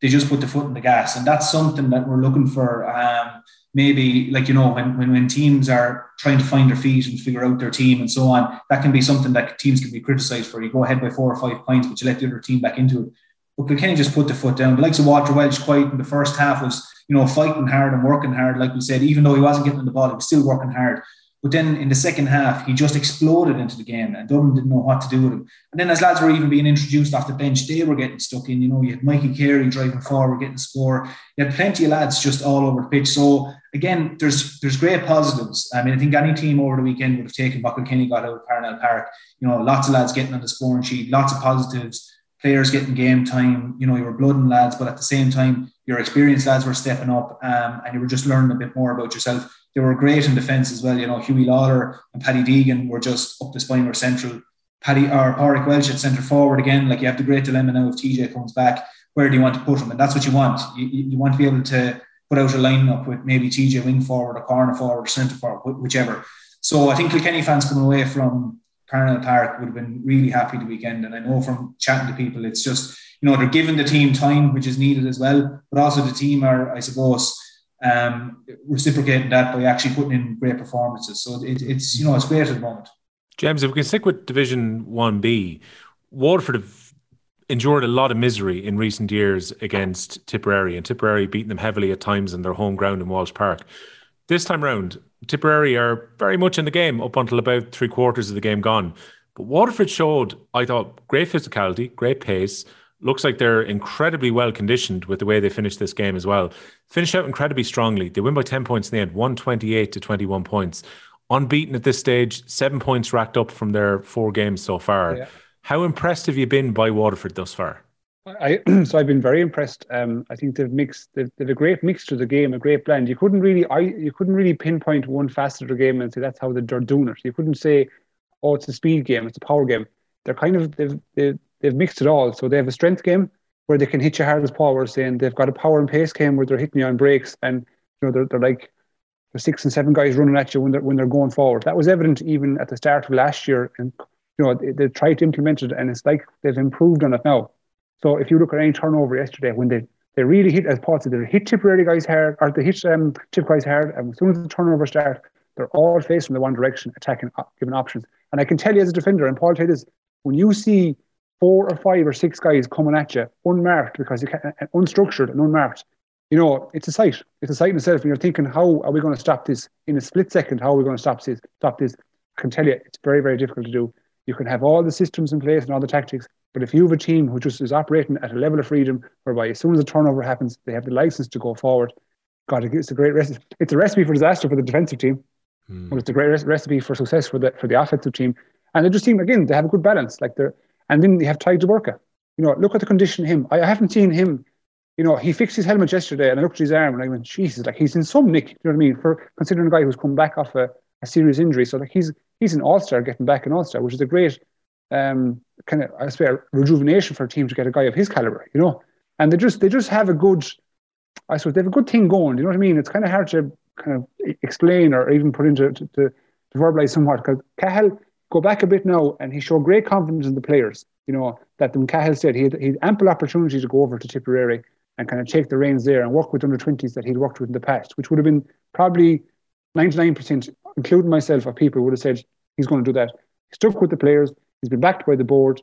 Speaker 2: they just put the foot in the gas. And that's something that we're looking for. Um, maybe, like, you know, when, when, when teams are trying to find their feet and figure out their team and so on, that can be something that teams can be criticised for. You go ahead by four or five points, but you let the other team back into it. But Kilkenny just put the foot down. The likes of Walter Walsh, quite in the first half, was you know, fighting hard and working hard, like we said, even though he wasn't getting the ball, he was still working hard. But then in the second half, he just exploded into the game, and Dublin didn't know what to do with him. And then as lads were even being introduced off the bench, they were getting stuck in. You know, you had Mikey Carey driving forward, getting score. You had plenty of lads just all over the pitch. So again, there's there's great positives. I mean, I think any team over the weekend would have taken what Kenny got out of Parnell Park. You know, lots of lads getting on the scoring sheet, lots of positives players getting game time. You know, you were blooding lads, but at the same time, your experienced lads were stepping up um, and you were just learning a bit more about yourself. They were great in defence as well. You know, Hughie Lawlor and Paddy Deegan were just up the spine or central. Paddy or Pádraig Walsh at centre forward again. Like you have the great dilemma now if TJ comes back, where do you want to put him? And that's what you want. You, you want to be able to put out a lineup with maybe TJ wing forward, or corner forward, or centre forward, whichever. So I think Kilkenny fans coming away from Parnell Park would have been really happy the weekend. And I know from chatting to people, it's just, you know, they're giving the team time, which is needed as well. But also the team are, I suppose, um, reciprocating that by actually putting in great performances. So it, it's, you know, it's great at the moment.
Speaker 1: James, if we can stick with Division 1B, Waterford have endured a lot of misery in recent years against Tipperary, and Tipperary beating them heavily at times in their home ground in Walsh Park. This time round, Tipperary are very much in the game up until about three quarters of the game gone. But Waterford showed, I thought, great physicality, great pace. Looks like they're incredibly well conditioned with the way they finished this game as well. Finished out incredibly strongly. They win by 10 points in the end, 128 to 21 points. Unbeaten at this stage, seven points racked up from their four games so far. Yeah. How impressed have you been by Waterford thus far?
Speaker 3: I so I've been very impressed. Um, I think they've mixed they've, they've, a great mix to the game, a great blend. You couldn't really I you couldn't really pinpoint one facet of the game and say that's how they're doing it. You couldn't say, oh, it's a speed game, it's a power game. They're kind of they've they've, they've mixed it all. So they have a strength game where they can hit you hard as power, saying they've got a power and pace game where they're hitting you on breaks, and you know they're, they're like there's six and seven guys running at you when they're when they're going forward. That was evident even at the start of last year, and you know they, they tried to implement it, and it's like they've improved on it now. So if you look at any turnover yesterday, when they they really hit, as Paul said, they hit Tipperary guys hard, or they hit um, Tip guys hard, and as soon as the turnover start, they're all facing the one direction, attacking, uh, giving options. And I can tell you as a defender, and Paul you this, when you see four or five or six guys coming at you unmarked because you can uh, unstructured and unmarked, you know, it's a sight. It's a sight in itself. And you're thinking, how are we going to stop this in a split second? How are we going to stop this? Stop this? I can tell you, it's very, very difficult to do. You can have all the systems in place and all the tactics, but if you have a team who just is operating at a level of freedom, whereby as soon as a turnover happens, they have the license to go forward. God, it's a great recipe. It's a recipe for disaster for the defensive team, mm. but it's a great recipe for success for the for the offensive team. And they just seem again they have a good balance. Like they're and then they have de Búrca. You know, look at the condition of him. I haven't seen him you know, he fixed his helmet yesterday and I looked at his arm and I went, Jesus, like he's in some nick, you know what I mean? For considering a guy who's come back off a, a serious injury. So like he's he's an all-star getting back an all-star, which is a great um kind of I swear rejuvenation for a team to get a guy of his caliber, you know. And they just they just have a good I suppose they have a good thing going, you know what I mean? It's kind of hard to kind of explain or even put into to, to, to verbalize somewhat because Cahill go back a bit now and he showed great confidence in the players. You know, that when Cahill said he had, he had ample opportunity to go over to Tipperary and kind of take the reins there and work with under 20s that he'd worked with in the past, which would have been probably 99%, including myself, of people would have said he's going to do that. He stuck with the players, he's been backed by the board,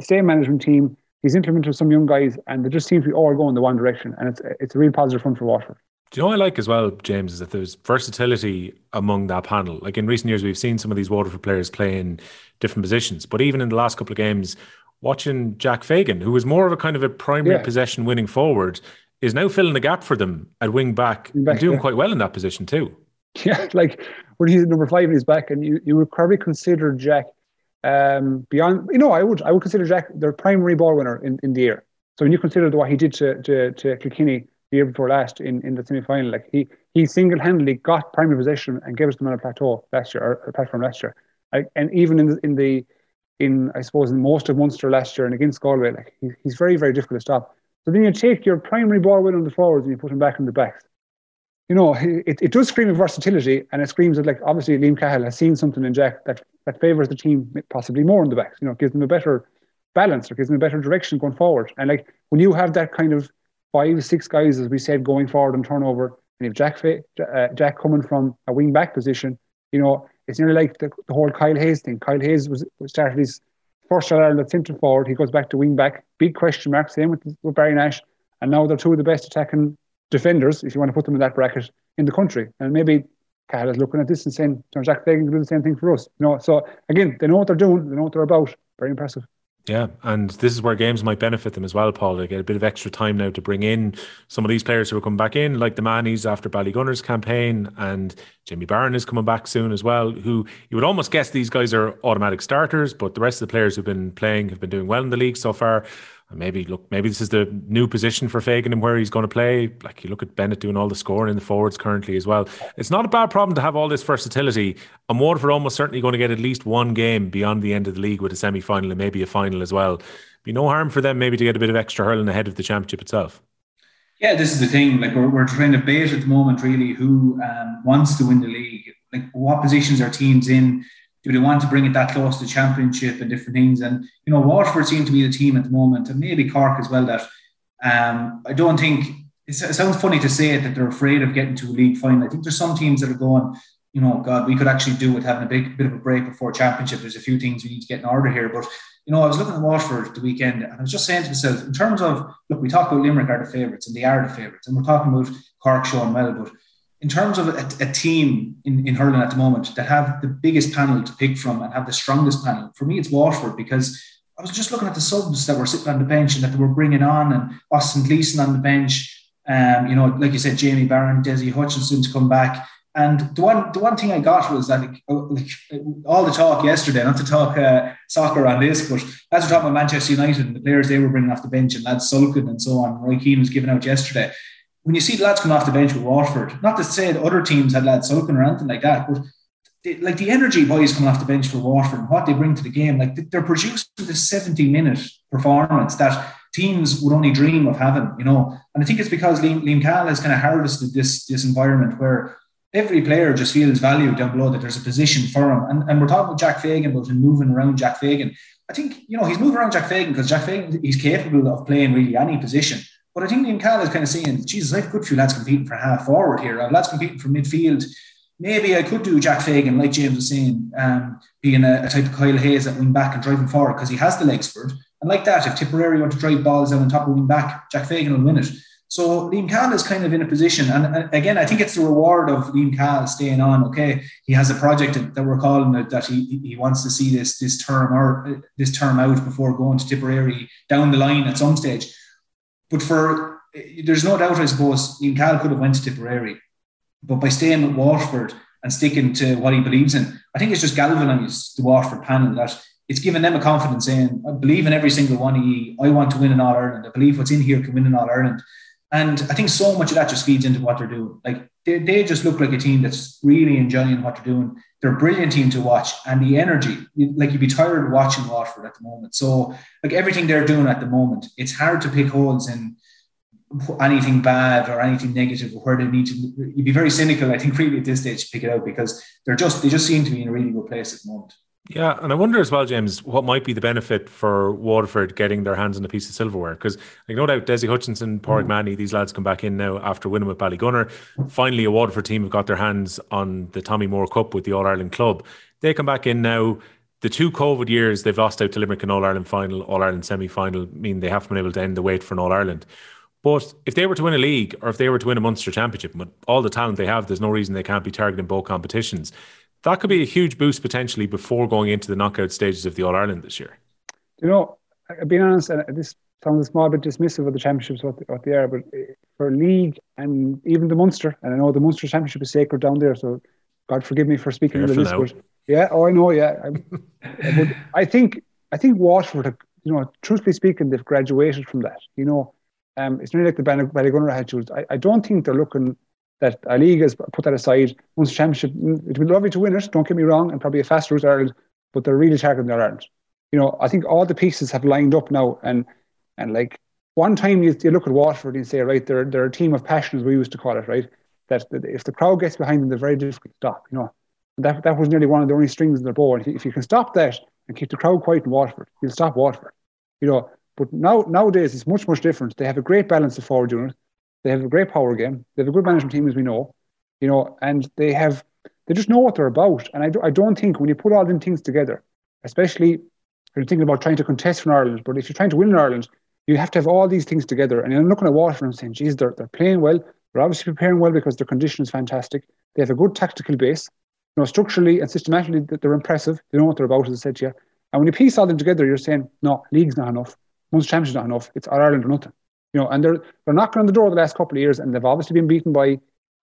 Speaker 3: same management team, he's implemented some young guys, and they just seem to be all going the one direction. And it's it's a real positive front for Waterford.
Speaker 1: Do you know what I like as well, James, is that there's versatility among that panel. Like in recent years, we've seen some of these Waterford players play in different positions, but even in the last couple of games, watching Jack Fagan, who was more of a kind of a primary yeah. possession winning forward, is now filling the gap for them at wing back, back and doing yeah. quite well in that position too.
Speaker 3: Yeah, like when he's number five and he's back, and you, you would probably consider Jack um, beyond, you know, I would I would consider Jack their primary ball winner in, in the year. So when you consider what he did to, to, to Kilkenny the year before last in, in the semi final, like he he single handedly got primary possession and gave us them on a plateau last year, or a platform last year. Like, and even in the, in the in I suppose in most of Munster last year and against Galway, like he, he's very very difficult to stop. So then you take your primary ball winner on the forwards and you put him back in the backs. You know, it, it does scream of versatility and it screams that like obviously Liam Cahill has seen something in Jack that that favours the team possibly more in the backs. You know, gives them a better balance or gives them a better direction going forward. And like when you have that kind of five six guys as we said going forward and turnover, and if Jack uh, Jack coming from a wing back position, you know it's nearly like the, the whole Kyle Hayes thing. Kyle Hayes was started his first All Ireland at centre forward. He goes back to wing back. Big question mark. Same with, with Barry Nash. And now they're two of the best attacking defenders, if you want to put them in that bracket, in the country. And maybe Cahill is looking at this and saying, Jack Fagan can do the same thing for us. You know, so again, they know what they're doing. They know what they're about. Very impressive.
Speaker 1: Yeah, and this is where games might benefit them as well, Paul. They get a bit of extra time now to bring in some of these players who are coming back in, like the Mahonys after Ballygunner's campaign, and Jamie Barron is coming back soon as well. Who you would almost guess these guys are automatic starters, but the rest of the players who've been playing have been doing well in the league so far maybe look, maybe this is the new position for Fagan and where he's going to play. Like you look at Bennett doing all the scoring in the forwards currently as well. It's not a bad problem to have all this versatility. And Waterford almost certainly going to get at least one game beyond the end of the league with a semi final and maybe a final as well. Be no harm for them maybe to get a bit of extra hurling ahead of the championship itself.
Speaker 2: Yeah, this is the thing. Like we're, we're trying to bait at the moment, really, who um, wants to win the league. Like what positions are teams in? Do they want to bring it that close to championship and different things? And you know, Waterford seem to be the team at the moment, and maybe Cork as well. That um, I don't think it sounds funny to say it that they're afraid of getting to a league final. I think there's some teams that are going, you know, God, we could actually do with having a big bit of a break before championship. There's a few things we need to get in order here, but you know, I was looking at Waterford the weekend, and I was just saying to myself, in terms of look, we talk about Limerick are the favourites, and they are the favourites, and we're talking about Cork showing well, but in terms of a, a, team in, in hurling at the moment that have the biggest panel to pick from and have the strongest panel, for me, it's Waterford because I was just looking at the subs that were sitting on the bench and that they were bringing on, and Austin Gleeson on the bench. Um, you know, like you said, Jamie Barron, Dessie Hutchinson to come back. And the one, the one thing I got was that like, uh, like all the talk yesterday, not to talk uh, soccer on this, but as we're talking about Manchester United and the players they were bringing off the bench and lads Sullivan and so on, Roy Keane was giving out yesterday when you see lads come off the bench with Waterford, not to say that other teams had lads sulking or anything like that, but they, like the energy boys coming off the bench for Waterford and what they bring to the game, like they're producing this 70 minute performance that teams would only dream of having, you know. And I think it's because Liam, Liam Cahill has kind of harvested this, this environment where every player just feels valued down below that there's a position for him. And, and we're talking about Jack Fagan about him moving around Jack Fagan. I think, you know, he's moving around Jack Fagan because Jack Fagan, he's capable of playing really any position. But I think Liam Cahill is kind of saying, Jesus, I've got a few lads competing for half forward here. I've lads competing for midfield. Maybe I could do Jack Fagan, like James was saying, um, being a, a, type of Kyle Hayes at wing back and driving forward because he has the legs for it. And like that, if Tipperary want to drive balls out on top of wing back, Jack Fagan will win it. So Liam Cahill is kind of in a position, and again, I think it's the reward of Liam Cahill staying on. Okay, he has a project that we're calling it that he, he wants to see this this term or this term out before going to Tipperary down the line at some stage. But for there's no doubt, I suppose, Liam Cahill could have went to Tipperary, but by staying at Waterford and sticking to what he believes in, I think it's just galvanised the Waterford panel that it's given them a confidence saying, I believe in every single one of you. I want to win in All Ireland. I believe what's in here can win in All Ireland. And I think so much of that just feeds into what they're doing. Like they, they just look like a team that's really enjoying what they're doing. They're a brilliant team to watch, and the energy, like you'd be tired watching Waterford at the moment. So, like everything they're doing at the moment, it's hard to pick holes in anything bad or anything negative or where they need to. You'd be very cynical, I think, really at this stage to pick it out because they're just they just seem to be in a really good place at the moment.
Speaker 1: Yeah, and I wonder as well, James, what might be the benefit for Waterford getting their hands on a piece of silverware? Because like no doubt, Desi Hutchinson, Pádraig mm. Mahony, these lads come back in now after winning with Ballygunner. Finally, a Waterford team have got their hands on the Tommy Moore Cup with the All Ireland club. They come back in now. The two COVID years they've lost out to Limerick in All Ireland final, All Ireland semi final, mean they haven't been able to end the wait for an All Ireland. But if they were to win a league or if they were to win a Munster championship, with all the talent they have, there's no reason they can't be targeting both competitions that could be a huge boost potentially before going into the knockout stages of the All Ireland this year.
Speaker 3: You know, being honest, and this sounds a small bit dismissive of the championships what, what they are, but eh, for league and even the Munster, and I know the Munster championship is sacred down there, so God forgive me for speaking Careful of this, but yeah, oh, I know, yeah. I, but I think I think Waterford, you know, truthfully speaking, they've graduated from that. You know, um, it's really like the Ballygunner had choose. I, I don't think they're looking that a league has put that aside. Once the championship, it would be lovely to win it. Don't get me wrong, and probably a faster route to Ireland, but they're really targeting their Ireland. You know, I think all the pieces have lined up now, and and like one time you, you look at Waterford and say, right, they're they're a team of passion, as we used to call it, right? That, that if the crowd gets behind them, they're very difficult to stop. You know, and that that was nearly one of the only strings in their bow. And if you can stop that and keep the crowd quiet in Waterford, you'll stop Waterford. You know, but now nowadays it's much much different. They have a great balance of forward unit. They have a great power game. They have a good management team, as we know, you know, and they have they just know what they're about. And I, do, I don't think when you put all them things together, especially if you're thinking about trying to contest from Ireland, but if you're trying to win in Ireland, you have to have all these things together. And I'm looking at Waterford and saying, geez, they're, they're playing well. They're obviously preparing well because their condition is fantastic. They have a good tactical base. You know, structurally and systematically, they're impressive. They know what they're about, as I said to you. And when you piece all them together, you're saying, no, league's not enough. Munster Championship's not enough. It's Ireland or nothing. You know, and they're they're knocking on the door the last couple of years, and they've obviously been beaten by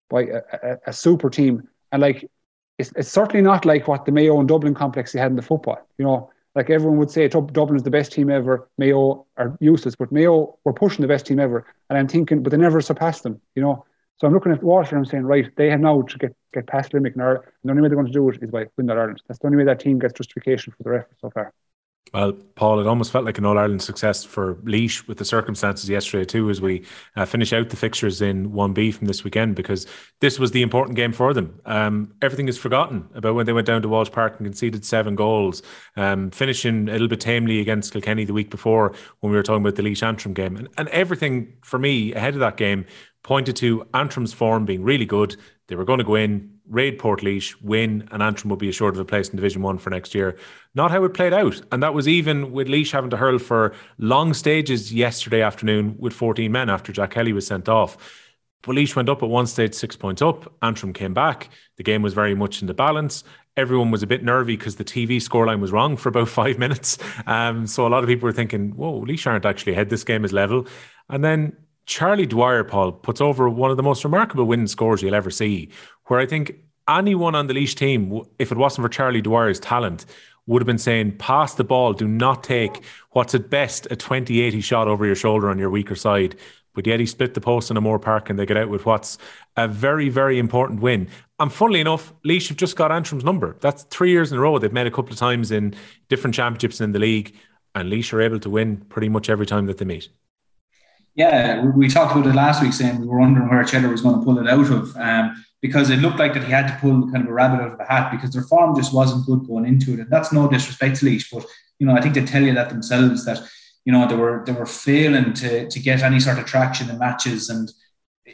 Speaker 3: by a, a, a super team. And like, it's, it's certainly not like what the Mayo and Dublin complex they had in the football. You know, like everyone would say, Dublin is the best team ever. Mayo are useless, but Mayo were pushing the best team ever. And I'm thinking, but they never surpassed them. You know, so I'm looking at Waterford and I'm saying, right, they have now to get, get past Limerick and Ireland. And the only way they're going to do it is by winning Ireland. That's the only way that team gets justification for their effort so far.
Speaker 1: Well, Paul, it almost felt like an All Ireland success for Laois with the circumstances yesterday too, as we uh, finish out the fixtures in one B from this weekend, because this was the important game for them. Um, everything is forgotten about when they went down to Walsh Park and conceded seven goals, um, finishing a little bit tamely against Kilkenny the week before when we were talking about the Laois Antrim game, and, and everything for me ahead of that game pointed to Antrim's form being really good. They were going to go in, raid Portlaoise, win, and Antrim would be assured of a place in Division One for next year. Not how it played out, and that was even with Laois having to hurl for long stages yesterday afternoon with 14 men after Jack Kelly was sent off. But Laois went up at one stage, six points up. Antrim came back. The game was very much in the balance. Everyone was a bit nervy because the TV scoreline was wrong for about five minutes. Um, so a lot of people were thinking, "Whoa, Laois aren't actually ahead. This game is level." And then Charlie Dwyer, Paul, puts over one of the most remarkable winning scores you'll ever see, where I think anyone on the Laois team, if it wasn't for Charlie Dwyer's talent, would have been saying, pass the ball, do not take what's at best a 20 80 shot over your shoulder on your weaker side. But yet he split the post in O'Moore Park and they get out with what's a very, very important win. And funnily enough, Laois have just got Antrim's number. That's three years in a row. They've met a couple of times in different championships in the league, and Laois are able to win pretty much every time that they meet.
Speaker 2: Yeah, we talked about it last week, saying we were wondering where Cheddar was going to pull it out of. Um, because it looked like that he had to pull kind of a rabbit out of the hat because their form just wasn't good going into it. And that's no disrespect to Laois, but you know, I think they tell you that themselves that you know they were they were failing to to get any sort of traction in matches and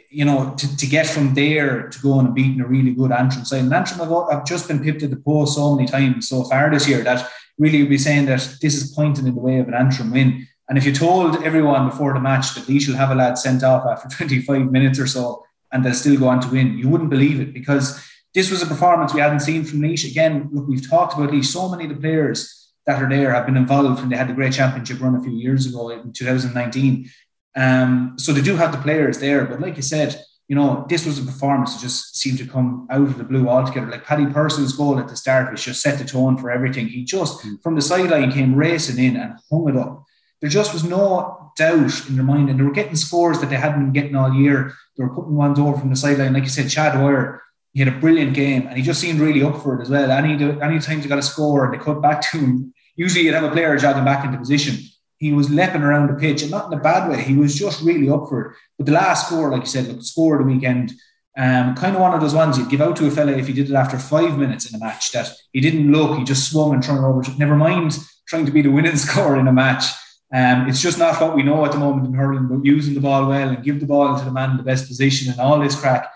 Speaker 2: you know to, to get from there to going and beating a really good Antrim side. And Antrim have, have just been pipped at the post so many times so far this year that really would be saying that this is pointing in the way of an Antrim win. And if you told everyone before the match that Laois will have a lad sent off after 25 minutes or so and they'll still go on to win, you wouldn't believe it because this was a performance we hadn't seen from Laois. Again, look, we've talked about Laois. So many of the players that are there have been involved when they had the great championship run a few years ago in 2019. Um, so they do have the players there. But like you said, you know, this was a performance that just seemed to come out of the blue altogether. Like Paddy Purcell's goal at the start, which just set the tone for everything. He just, mm. from the sideline, came racing in and hung it up. There just was no doubt in their mind, and they were getting scores that they hadn't been getting all year. They were putting ones over from the sideline. Like you said, Cha Dwyer, he had a brilliant game, and he just seemed really up for it as well. Any any times he got a score and they cut back to him, usually you'd have a player jogging back into position he was leaping around the pitch and not in a bad way. He was just really up for it. But the last score, like you said, look, score of the weekend, um, kind of one of those ones you'd give out to a fella if he did it after five minutes in a match that he didn't look, he just swung and thrown over. Never mind trying to be the winning score in a match. Um, it's just not what we know at the moment in hurling, but using the ball well and give the ball to the man in the best position and all this crack.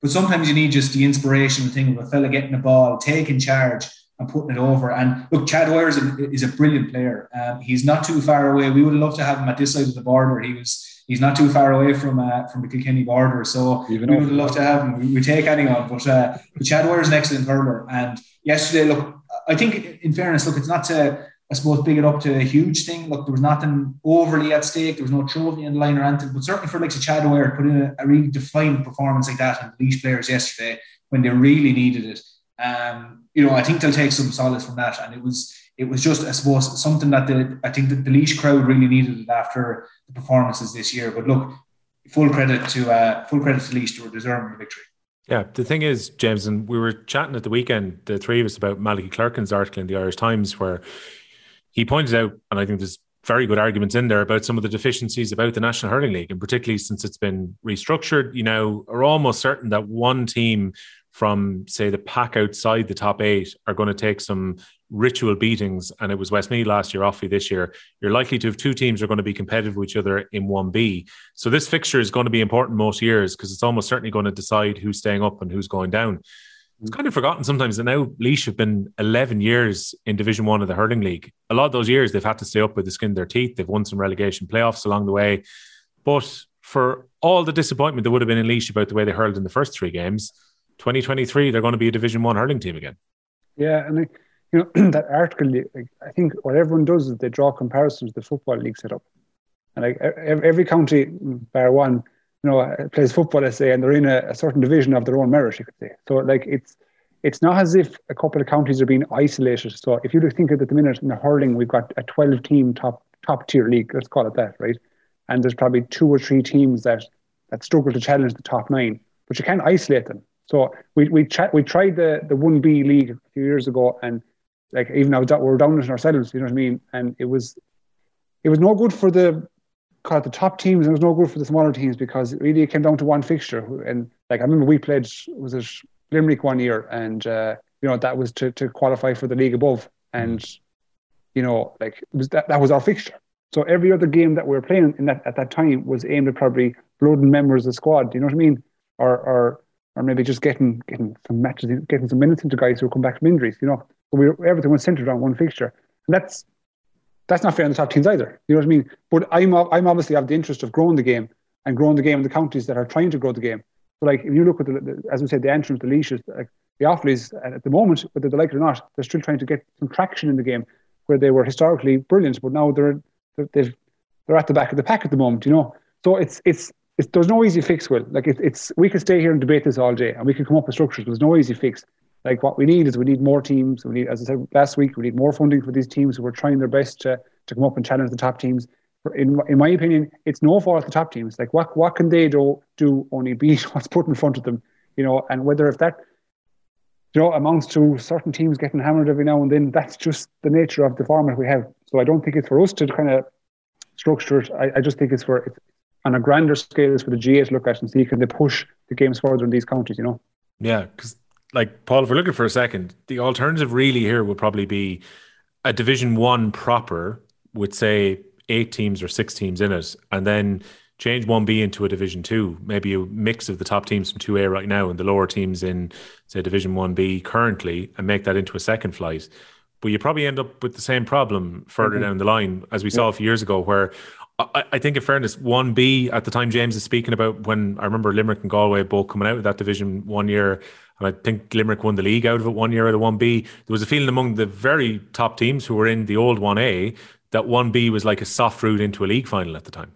Speaker 2: But sometimes you need just the inspirational thing of a fella getting the ball, taking charge, and putting it over. And look, Cha Dwyer is a, is a brilliant player. Um, he's not too far away. We would love to have him at this side of the border. He was he's not too far away from uh, from the Kilkenny border. So Even we would love to have him. We, we take anyone, but uh, but Cha Dwyer is an excellent hurler. And yesterday, look, I think in fairness, look, it's not to I suppose big it up to a huge thing. Look, there was nothing overly at stake. There was no trophy in the line or anything. But certainly for like Cha Dwyer, put in a, a really defined performance like that and Laois players yesterday when they really needed it. Um, you know, I think they'll take some solace from that. And it was it was just, I suppose, something that the I think that the Laois crowd really needed it after the performances this year. But look, full credit to uh, full credit to Laois to deserving the victory.
Speaker 1: Yeah, the thing is, James, and we were chatting at the weekend, the three of us, about Malachy Clerkin's article in the Irish Times, where he pointed out, and I think there's very good arguments in there about some of the deficiencies about the National Hurling League, and particularly since it's been restructured, you know, are almost certain that one team from say the pack outside the top eight are going to take some ritual beatings and it was Westmeath last year Offaly this year. You're likely to have two teams are going to be competitive with each other in 1b so this fixture is going to be important most years because it's almost certainly going to decide who's staying up and who's going down it's kind of forgotten sometimes that now Laois have been 11 years in division one of the hurling league a lot of those years they've had to stay up with the skin of their teeth they've won some relegation playoffs along the way but for all the disappointment that would have been in Laois about the way they hurled in the first three games 2023 they're going to be a Division One hurling team again.
Speaker 3: Yeah, and you know that article. I think what everyone does is they draw comparisons to the football league setup, and like every county, bar one, you know, uh, plays football, let's say, and they're in a, a certain division of their own merit. You could say so. Like it's it's not as if a couple of counties are being isolated. So if you think of at the minute in the hurling, we've got a 12 team top top tier league. Let's call it that, right? And there's probably two or three teams that that struggle to challenge the top nine, but you can't isolate them. So we we we tried the the one B league a few years ago, and like even now we were down it ourselves. You know what I mean? And it was it was no good for the call it the top teams, and it was no good for the smaller teams because it really came down to one fixture. And like I remember we played was it Limerick one year, and uh, you know that was to to qualify for the league above, and you know like was that that was our fixture. So every other game that we were playing in that at that time was aimed at probably blooding members of the squad. You know what I mean? Or or or maybe just getting getting some matches, getting some minutes into guys who come back from injuries. You know, but we everything was centered around one fixture, and that's that's not fair on the top teams either. You know what I mean? But I'm I'm obviously have the interest of growing the game and growing the game in the counties that are trying to grow the game. So like if you look at the, the as we said, the entrance, the leashes, like the Offaly's uh, at the moment, whether they like it or not, they're still trying to get some traction in the game where they were historically brilliant, but now they're they're they're at the back of the pack at the moment. You know, so it's it's it's, there's no easy fix, Will. Like it, it's we could stay here and debate this all day, and we could come up with structures. But There's no easy fix. Like what we need is we need more teams. We need, as I said last week, we need more funding for these teams who are trying their best to to come up and challenge the top teams. In in my opinion, it's no fault of the top teams. Like what what can they do do only beat what's put in front of them, you know? And whether if that you know, amounts to certain teams getting hammered every now and then. That's just the nature of the format we have. So I don't think it's for us to kind of structure it. I, I just think it's for it's, on a grander scale is for the GA to look at and see can they push the games further in these counties, you know?
Speaker 1: Yeah, because like Paul, if we're looking for a second, the alternative really here would probably be a Division One proper with say eight teams or six teams in it, and then change one B into a Division Two, maybe a mix of the top teams from Two A right now and the lower teams in say Division One B currently, and make that into a second flight. But you probably end up with the same problem further mm-hmm. down the line, as we saw a few years ago, where I, I think, in fairness, one B at the time James is speaking about when I remember Limerick and Galway both coming out of that division one year, and I think Limerick won the league out of it one year out of one B. There was a feeling among the very top teams who were in the old one A that one B was like a soft route into a league final at the time.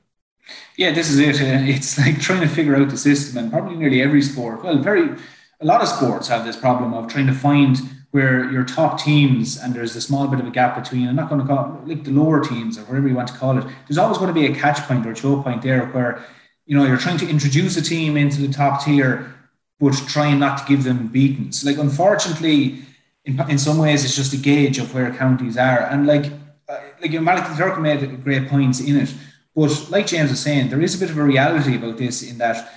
Speaker 2: Yeah, this is it. Uh, it's like trying to figure out the system, and probably nearly every sport. Well, very a lot of sports have this problem of trying to find where your top teams and there's a small bit of a gap between, I'm not going to call it like the lower teams or whatever you want to call it, there's always going to be a catch point or a choke point there where, you know, you're trying to introduce a team into the top tier, but trying not to give them beatings. Like, unfortunately, in, in some ways, it's just a gauge of where counties are. And like, uh, like you know, Malik Turk made great points in it. But like James was saying, there is a bit of a reality about this in that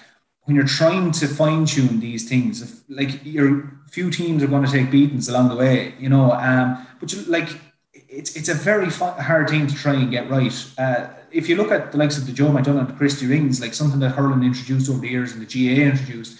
Speaker 2: when you're trying to fine tune these things, if, like your few teams are going to take beatings along the way, you know. Um, but you, like it's it's a very fun, hard thing to try and get right. Uh, if you look at the likes of the Joe McDonagh and the Christy Rings, like something that Hurling introduced over the years and the GA introduced,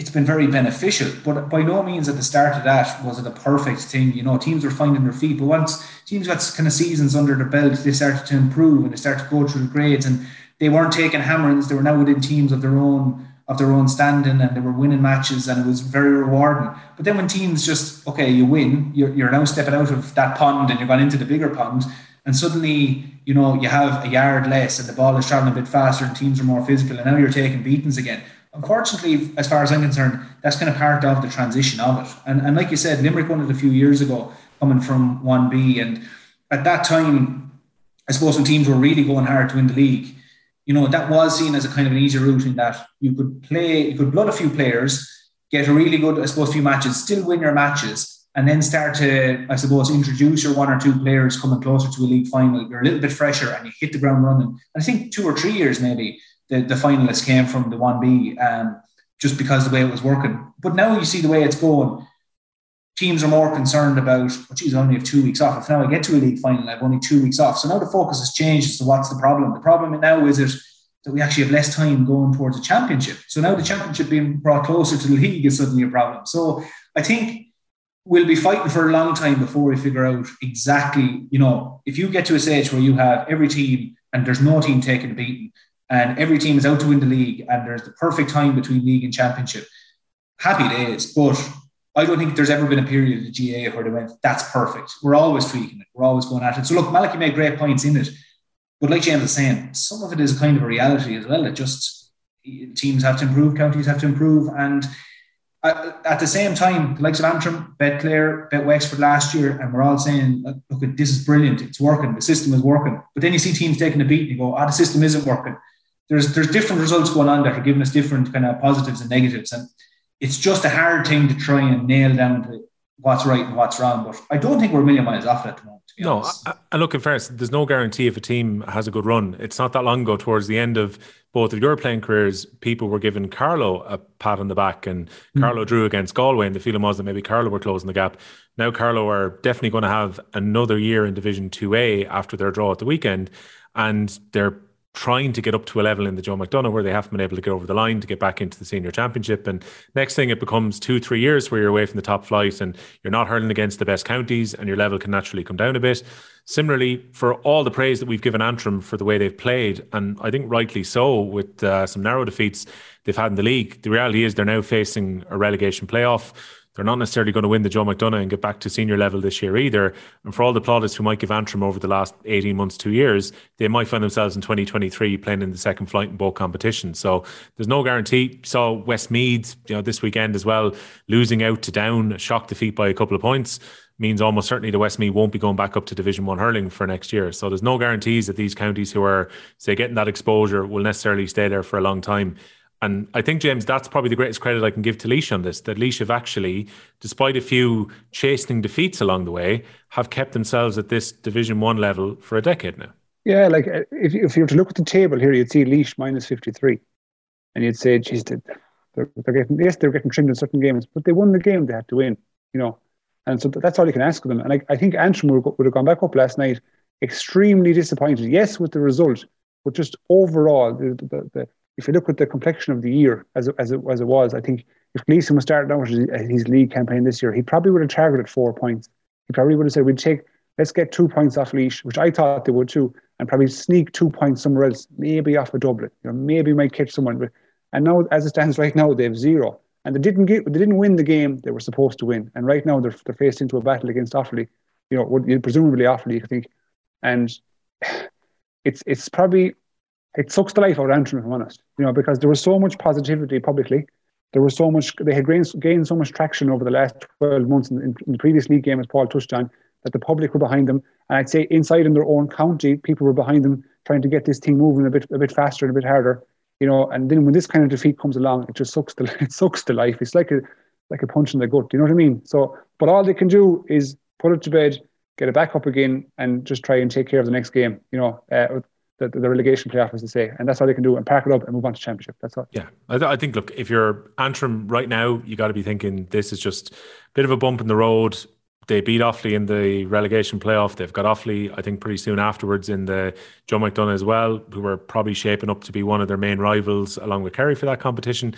Speaker 2: it's been very beneficial. But by no means at the start of that was it a perfect thing. You know, teams were finding their feet, but once teams got kind of seasons under their belt, they started to improve and they started to go through the grades and they weren't taking hammerings. They were now within teams of their own of their own standing and they were winning matches and it was very rewarding. But then when teams just, okay, you win, you're, you're now stepping out of that pond and you're going into the bigger pond and suddenly, you know, you have a yard less and the ball is traveling a bit faster and teams are more physical and now you're taking beatings again. Unfortunately, as far as I'm concerned, that's kind of part of the transition of it. And, and like you said, Limerick won it a few years ago coming from 1B and at that time, I suppose when teams were really going hard to win the league, you know, that was seen as a kind of an easy route in that you could play, you could blood a few players, get a really good, I suppose, few matches, still win your matches, and then start to, I suppose, introduce your one or two players coming closer to a league final. You're a little bit fresher and you hit the ground running. And I think two or three years maybe the, the finalists came from the 1B um, just because the way it was working. But now you see the way it's going teams are more concerned about, oh, geez, I only have two weeks off. If now I get to a league final, I have only two weeks off. So now the focus has changed. So what's the problem? The problem now is it that we actually have less time going towards a championship. So now the championship being brought closer to the league is suddenly a problem. So I think we'll be fighting for a long time before we figure out exactly, you know, if you get to a stage where you have every team and there's no team taking a beating and every team is out to win the league and there's the perfect time between league and championship, happy days. But I don't think there's ever been a period of the GA where they went, that's perfect. We're always tweaking it. We're always going at it. So look, Malachy made great points in it. But like James was saying, some of it is kind of a reality as well. It just teams have to improve, counties have to improve. And at the same time, the likes of Antrim, Bet Clare, Bet Wexford last year, and we're all saying, look, this is brilliant. It's working. The system is working. But then you see teams taking a beat and you go, ah, oh, the system isn't working. There's, there's different results going on that are giving us different kind of positives and negatives. And it's just a hard thing to try and nail down to what's right and what's wrong. But I don't think we're a million miles off at the moment.
Speaker 1: no, and look, in fairness, there's no guarantee if a team has a good run. It's not that long ago, towards the end of both of your playing careers, people were giving Carlow a pat on the back, and mm. Carlow drew against Galway, and the feeling was that maybe Carlow were closing the gap. Now Carlow are definitely going to have another year in Division Two A after their draw at the weekend, and they're trying to get up to a level in the Joe McDonagh where they haven't been able to get over the line to get back into the senior championship. And next thing, it becomes two, three years where you're away from the top flight and you're not hurling against the best counties and your level can naturally come down a bit. Similarly, for all the praise that we've given Antrim for the way they've played, and I think rightly so, with uh, some narrow defeats they've had in the league, the reality is they're now facing a relegation playoff they're not necessarily going to win the Joe McDonagh and get back to senior level this year either. And for all the plaudits who might give Antrim over the last 18 months, two years, they might find themselves in 2023 playing in the second flight in both competitions. So there's no guarantee. Saw Westmeath, you know, this weekend as well, losing out to Down, shock defeat by a couple of points means almost certainly the Westmeath won't be going back up to Division One hurling for next year. So there's no guarantees that these counties who are say getting that exposure will necessarily stay there for a long time. And I think, James, that's probably the greatest credit I can give to Laois on this. That Laois have actually, despite a few chastening defeats along the way, have kept themselves at this Division One level for a decade now.
Speaker 3: Yeah, like uh, if, if you were to look at the table here, you'd see Laois minus 53. And you'd say, geez, they're they're, getting yes, they're getting trimmed in certain games, but they won the game they had to win, you know. And so that's all you can ask of them. And I, I think Antrim would, would have gone back up last night, extremely disappointed. Yes, with the result, but just overall, the, the, the, if you look at the complexion of the year as it, as it, as it was, I think if Gleeson was starting out his, league campaign this year, he probably would have targeted four points. He probably would have said, "We'd take let's get two points off Laois," which I thought they would too, and probably sneak two points somewhere else, maybe off a Dublin. You know, maybe might catch someone. But and now, as it stands right now, they have zero, and they didn't get they didn't win the game they were supposed to win. And right now, they're they're faced into a battle against Offaly. You know, presumably Offaly, I think, and it's it's probably it sucks the life out of Antrim, if I'm honest. You know, because there was so much positivity publicly. There was so much, they had gained, gained so much traction over the last 12 months in, in, in, the previous league game, as Paul touched on, that the public were behind them. And I'd say inside in their own county, people were behind them, trying to get this thing moving a bit, a bit faster and a bit harder. You know, and then when this kind of defeat comes along, it just sucks the, it sucks the life. It's like a, like a punch in the gut. Do you know what I mean? So, but all they can do is put it to bed, get it back up again, and just try and take care of the next game. You know, uh, the, the relegation playoff, as they say, and that's all they can do and pack it up and move on to championship. That's all.
Speaker 1: Yeah, I, th- I think look, if you're Antrim right now, you got to be thinking this is just a bit of a bump in the road they beat Offaly in the relegation playoff. They've got Offaly, I think, pretty soon afterwards in the Joe McDonagh as well, who are probably shaping up to be one of their main rivals along with Kerry for that competition.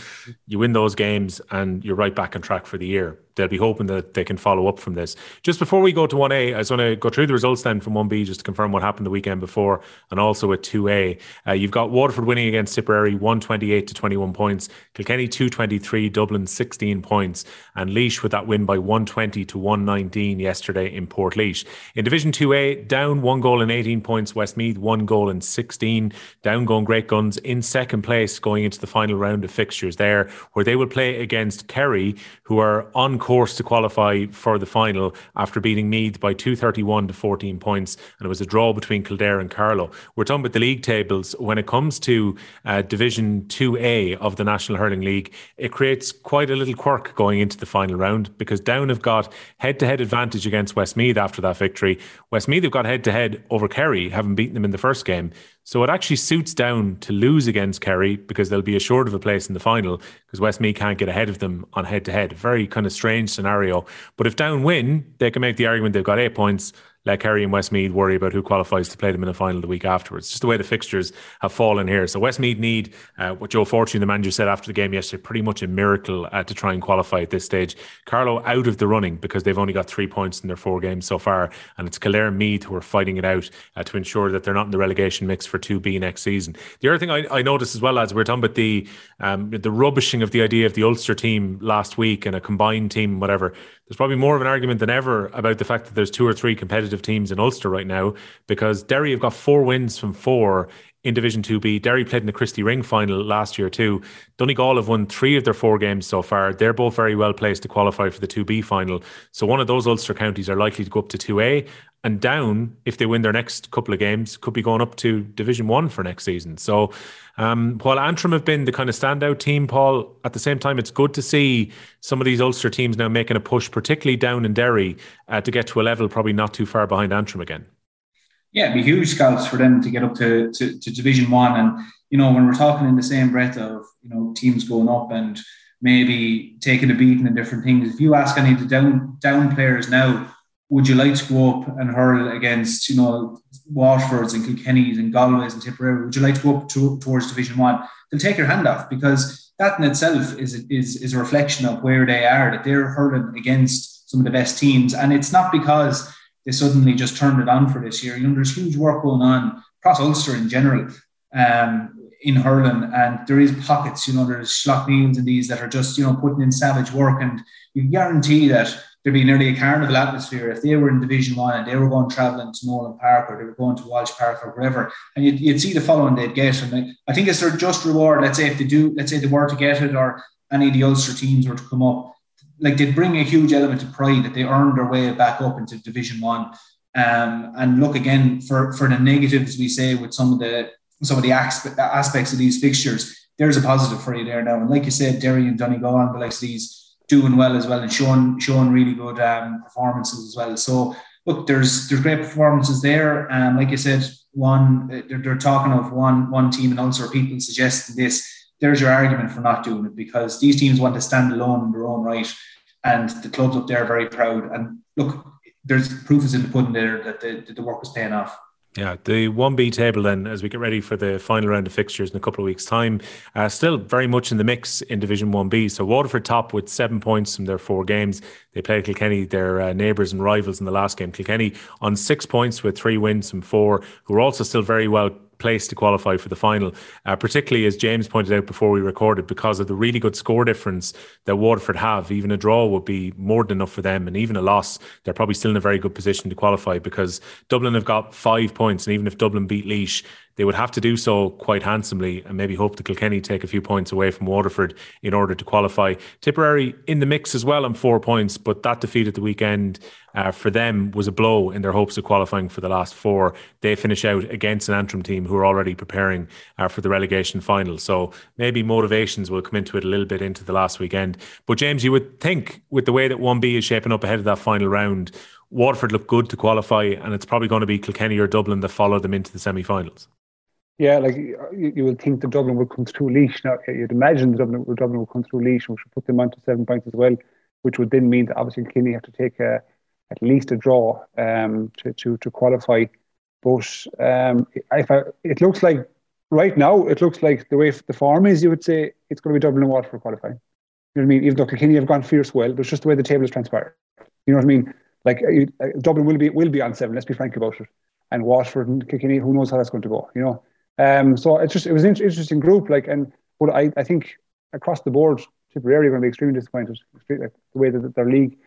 Speaker 1: You win those games and you're right back on track for the year they'll be hoping that they can follow up from this. Just before we go to 1A, I just want to go through the results then from 1B just to confirm what happened the weekend before and also at 2A. Uh, you've got Waterford winning against Tipperary 128 to 21 points, Kilkenny 223, Dublin 16 points, and Laois with that win by 120 to 119 yesterday in Portlaoise. In Division 2A, Down one goal and 18 points, Westmeath one goal and 16, Down going Great Guns in second place going into the final round of fixtures there, where they will play against Kerry, who are on course to qualify for the final after beating Meath by 231 to 14 points. And it was a draw between Kildare and Carlow. We're talking about the league tables. When it comes to uh, Division 2A of the National Hurling League, it creates quite a little quirk going into the final round because Down have got head to head advantage against Westmeath after that victory. Westmeath have got head to head over Kerry, having beaten them in the first game. So it actually suits Down to lose against Kerry because they'll be assured of a place in the final because Westmeath can't get ahead of them on head to head. Very kind of strange scenario. But if Down win, they can make the argument they've got eight points let Kerry and Westmeath worry about who qualifies to play them in the final the week afterwards. Just the way the fixtures have fallen here. So Westmeath need uh, what Joe Fortune, the manager, said after the game yesterday, pretty much a miracle uh, to try and qualify at this stage. Carlow out of the running because they've only got three points in their four games so far, and it's Kildare and Meath who are fighting it out uh, to ensure that they're not in the relegation mix for two B next season. The other thing I, I noticed as well, as we are talking about the um, the rubbishing of the idea of the Ulster team last week and a combined team, whatever there's probably more of an argument than ever about the fact that there's two or three competitive teams in Ulster right now because Derry have got four wins from four in Division 2B. Derry played in the Christy Ring final last year too. Donegal have won three of their four games so far. They're both very well placed to qualify for the 2B final. So one of those Ulster counties are likely to go up to 2A and Down if they win their next couple of games could be going up to Division 1 for next season. So um, while Antrim have been the kind of standout team, Paul, at the same time, it's good to see some of these Ulster teams now making a push, particularly Down in Derry, uh, to get to a level probably not too far behind Antrim again.
Speaker 2: Yeah, it'd be huge scouts for them to get up to, to, to Division One. And, you know, when we're talking in the same breath of, you know, teams going up and maybe taking a beating and different things, if you ask any of the down Down players now, would you like to go up and hurl against, you know, Waterfords and Kilkennys and Galways and Tipperary? Would you like to go up to, towards Division One? They'll take your hand off because that in itself is, is, is a reflection of where they are, that they're hurling against some of the best teams. And it's not because they suddenly just turned it on for this year. You know, there's huge work going on across Ulster in general um, in hurling, and there is pockets. You know, there's Slaughtneils and these that are just you know putting in savage work, and you guarantee that there'd be nearly a carnival atmosphere if they were in Division One and they were going travelling to Nolan Park or they were going to Walsh Park or wherever, and you'd, you'd see the following they'd get. And I think it's their just reward. Let's say if they do, let's say they were to get it, or any of the Ulster teams were to come up, like they'd bring a huge element of pride that they earned their way back up into Division One. Um, and look again for for the negatives we say with some of the some of the aspects of these fixtures. There's a positive for you there now, and like you said, Derry and Donegal and the likes of these doing well as well and showing showing really good um, performances as well. So look, there's there's great performances there. Um, like you said, one they're, they're talking of one one team in Ulster. People suggesting this. there's your argument for not doing it because these teams want to stand alone in their own right, and the clubs up there are very proud. And look, there's proof is in the pudding there that the, that the work was paying off.
Speaker 1: Yeah, the 1B table then, as we get ready for the final round of fixtures in a couple of weeks' time, uh, still very much in the mix in Division 1B. So Waterford top with seven points from their four games. They played Kilkenny, their uh, neighbours and rivals in the last game. Kilkenny on six points with three wins from four, who are also still very well place to qualify for the final, uh, particularly as James pointed out before we recorded, because of the really good score difference that Waterford have. Even a draw would be more than enough for them, and even a loss, they're probably still in a very good position to qualify because Dublin have got five points, and even if Dublin beat Laois, they would have to do so quite handsomely and maybe hope that Kilkenny take a few points away from Waterford in order to qualify. Tipperary in the mix as well on four points, but that defeat at the weekend uh, for them was a blow in their hopes of qualifying for the last four. They finish out against an Antrim team who are already preparing uh, for the relegation final. So maybe motivations will come into it a little bit into the last weekend. But James, you would think with the way that 1B is shaping up ahead of that final round, Waterford look good to qualify, and it's probably going to be Kilkenny or Dublin that follow them into the semi finals.
Speaker 3: Yeah, like you, you would think the Dublin would come through Laois. Now, you'd imagine the Dublin, Dublin would come through Laois, which would put them onto seven points as well, which would then mean that obviously Kilkenny have to take a, at least a draw um, to, to, to qualify. But um, if I, it looks like right now, it looks like the way the form is, you would say it's going to be Dublin and Waterford qualifying. You know what I mean? Even though Kilkenny have gone fierce well, but it's just the way the table is transpired. You know what I mean? Like uh, Dublin will be will be on seven. Let's be frank about it. And Waterford and Kilkenny, who knows how that's going to go? You know. Um, so it's just it was an interesting group. Like, and what I, I think across the board, Tipperary are going to be extremely disappointed. Like the way that their league